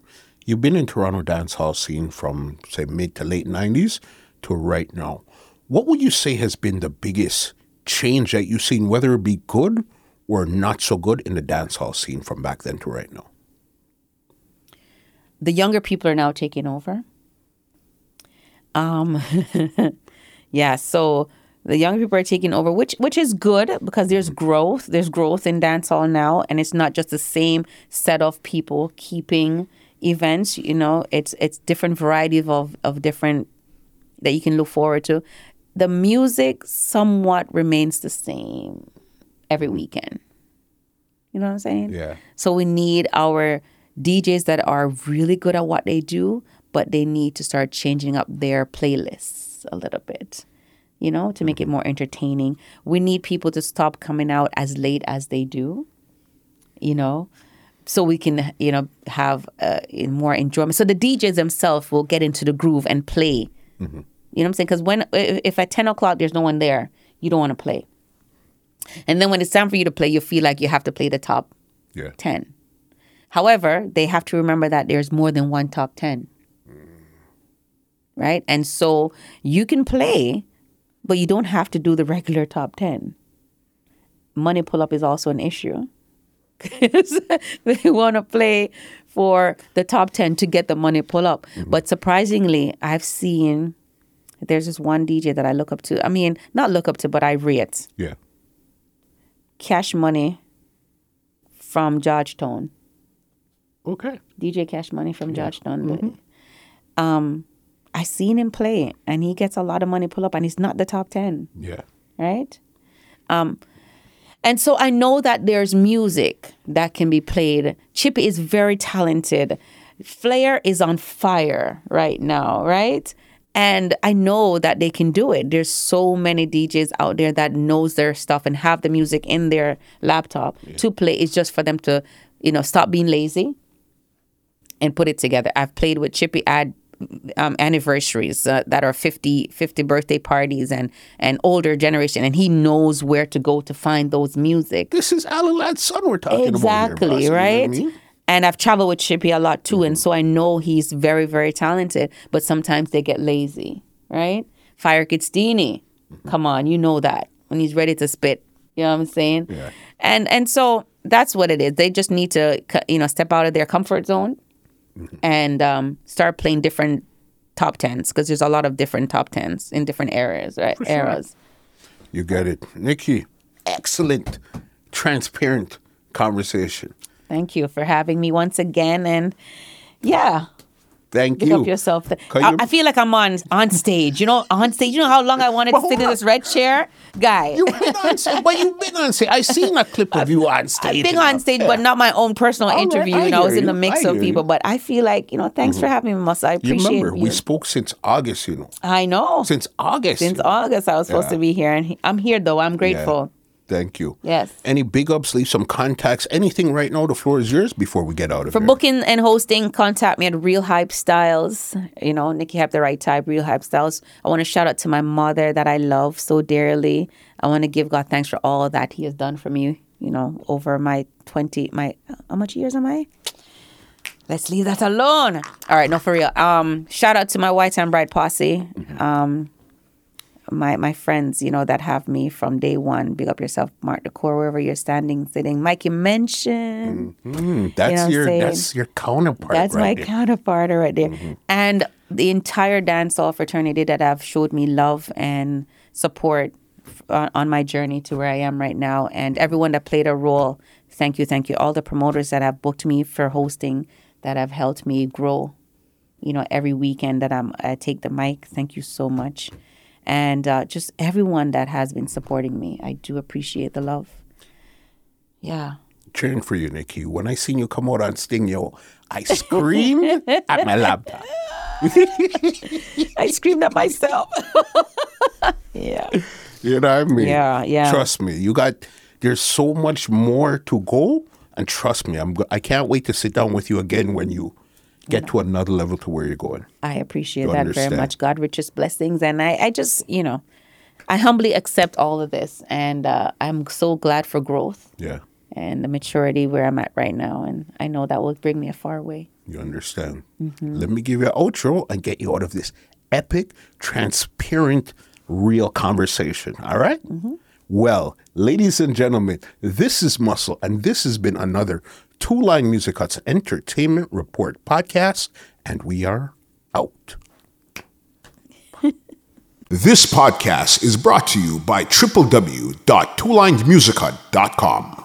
You've been in Toronto dance hall scene from say mid to late nineties to right now. What would you say has been the biggest change that you've seen, whether it be good or not so good in the dance hall scene from back then to right now? The younger people are now taking over. Um, yeah, so the young people are taking over, which which is good because there's growth. There's growth in dancehall now, and it's not just the same set of people keeping events. You know, it's it's different varieties of of different that you can look forward to. The music somewhat remains the same every weekend. You know what I'm saying? Yeah. So we need our DJs that are really good at what they do, but they need to start changing up their playlists a little bit, you know, to make it mm-hmm. more entertaining. We need people to stop coming out as late as they do, you know, so we can, you know, have uh, more enjoyment. So the DJs themselves will get into the groove and play. You know what I'm saying? Because when if at 10 o'clock there's no one there, you don't want to play. And then when it's time for you to play, you feel like you have to play the top Yeah. 10. However, they have to remember that there's more than one top 10. Right? And so you can play, but you don't have to do the regular top 10. Money pull up is also an issue. 'Cause they want to play for the top 10 to get the money pull up. But surprisingly, I've seen there's this one DJ that I look up to. I mean, not look up to, but I read. Yeah. Cash Money from Georgetown. Okay. DJ Cash Money from Georgetown. Um, I seen him play, and he gets a lot of money pull up, and he's not the top ten, Yeah. right? Um, and so I know that there's music that can be played. Chippy is very talented. Flair is on fire right now, right? And I know that they can do it. There's so many DJs out there that knows their stuff and have the music in their laptop to play. It's just for them to, you know, stop being lazy and put it together. I've played with Chippy at um, anniversaries uh, that are 50, 50 birthday parties and, and older generation, and he knows where to go to find those music. This is Alan Ladd's son we're talking Exactly, about. here, boss, you know I right? mean? And I've traveled with Chippy a lot too, and so I know he's very, very talented. But sometimes they get lazy, right? Fire Kidstini, come on, you know that when he's ready to spit, you know what I'm saying? Yeah. And and so that's what it is. They just need to, you know, step out of their comfort zone and um, start playing different top tens because there's a lot of different top tens in different areas, right? Eras. You get it. Nikki, excellent, transparent conversation. Thank you for having me once again, and yeah. Thank Pick you. up yourself. I, you- I feel like I'm on on stage. You know, on stage. You know how long I wanted to sit in this red chair, guy. You've been on stage. But you've been on stage. I seen a clip of you on stage. I've been on stage, yeah. but not my own personal right, interview. I and I was in the mix of people. you. But I feel like you know, thanks for mm-hmm. having me, Musa. I You appreciate remember, you. we spoke since August, you know. I know. Since August. Since you know. August, I was supposed Yeah. to be here, and he- I'm here though. I'm grateful. Thank you. Yes. Any big ups, leave some contacts, anything right now. The floor is yours before we get out of For here. booking and hosting, contact me at Real Hype Styles. You know, Nikki Hype the right type, Real Hype Styles. I want to shout out to my mother that I love so dearly. I want to give God thanks for all that He has done for me. You know, over my twenty, my how much years am I? Let's leave that alone. All right, no, for real. Um, shout out to my White and Bright posse. Um, my my friends, you know, that have me from day one. Big up yourself, Mark Decor, wherever you're standing, sitting. Mikey mentioned. Mm, that's You know your saying? that's your counterpart. That's my there. counterpart right there. And the entire dancehall fraternity that have showed me love and support on, on my journey to where I am right now, and everyone that played a role. Thank you, thank you. All the promoters that have booked me for hosting, that have helped me grow. You know, every weekend that I'm I take the mic. Thank you so much, and uh, just everyone that has been supporting me. I do appreciate the love. Yeah. cheering for you, Nikki. When I seen you come out on Sting, yo, I screamed at my laptop. I screamed at myself. yeah. You know what I mean? Yeah, yeah. Trust me, you got. There's so much more to go, and trust me, I'm. I can't wait to sit down with you again when you get to another level to where you're going. I appreciate You that understand. very much. God richest blessings. And I, I just, you know, I humbly accept all of this. And uh, I'm so glad for growth Yeah, and the maturity where I'm at right now. And I know that will bring me a far way. you understand. Mm-hmm. Let me give you an outro and get you out of this epic, transparent, real conversation. All right? Mm-hmm. Well, ladies and gentlemen, this is Musa, and this has been another Two Line Music Huts Entertainment Report podcast, and we are out. This podcast is brought to you by www.twolinedmusichut.com.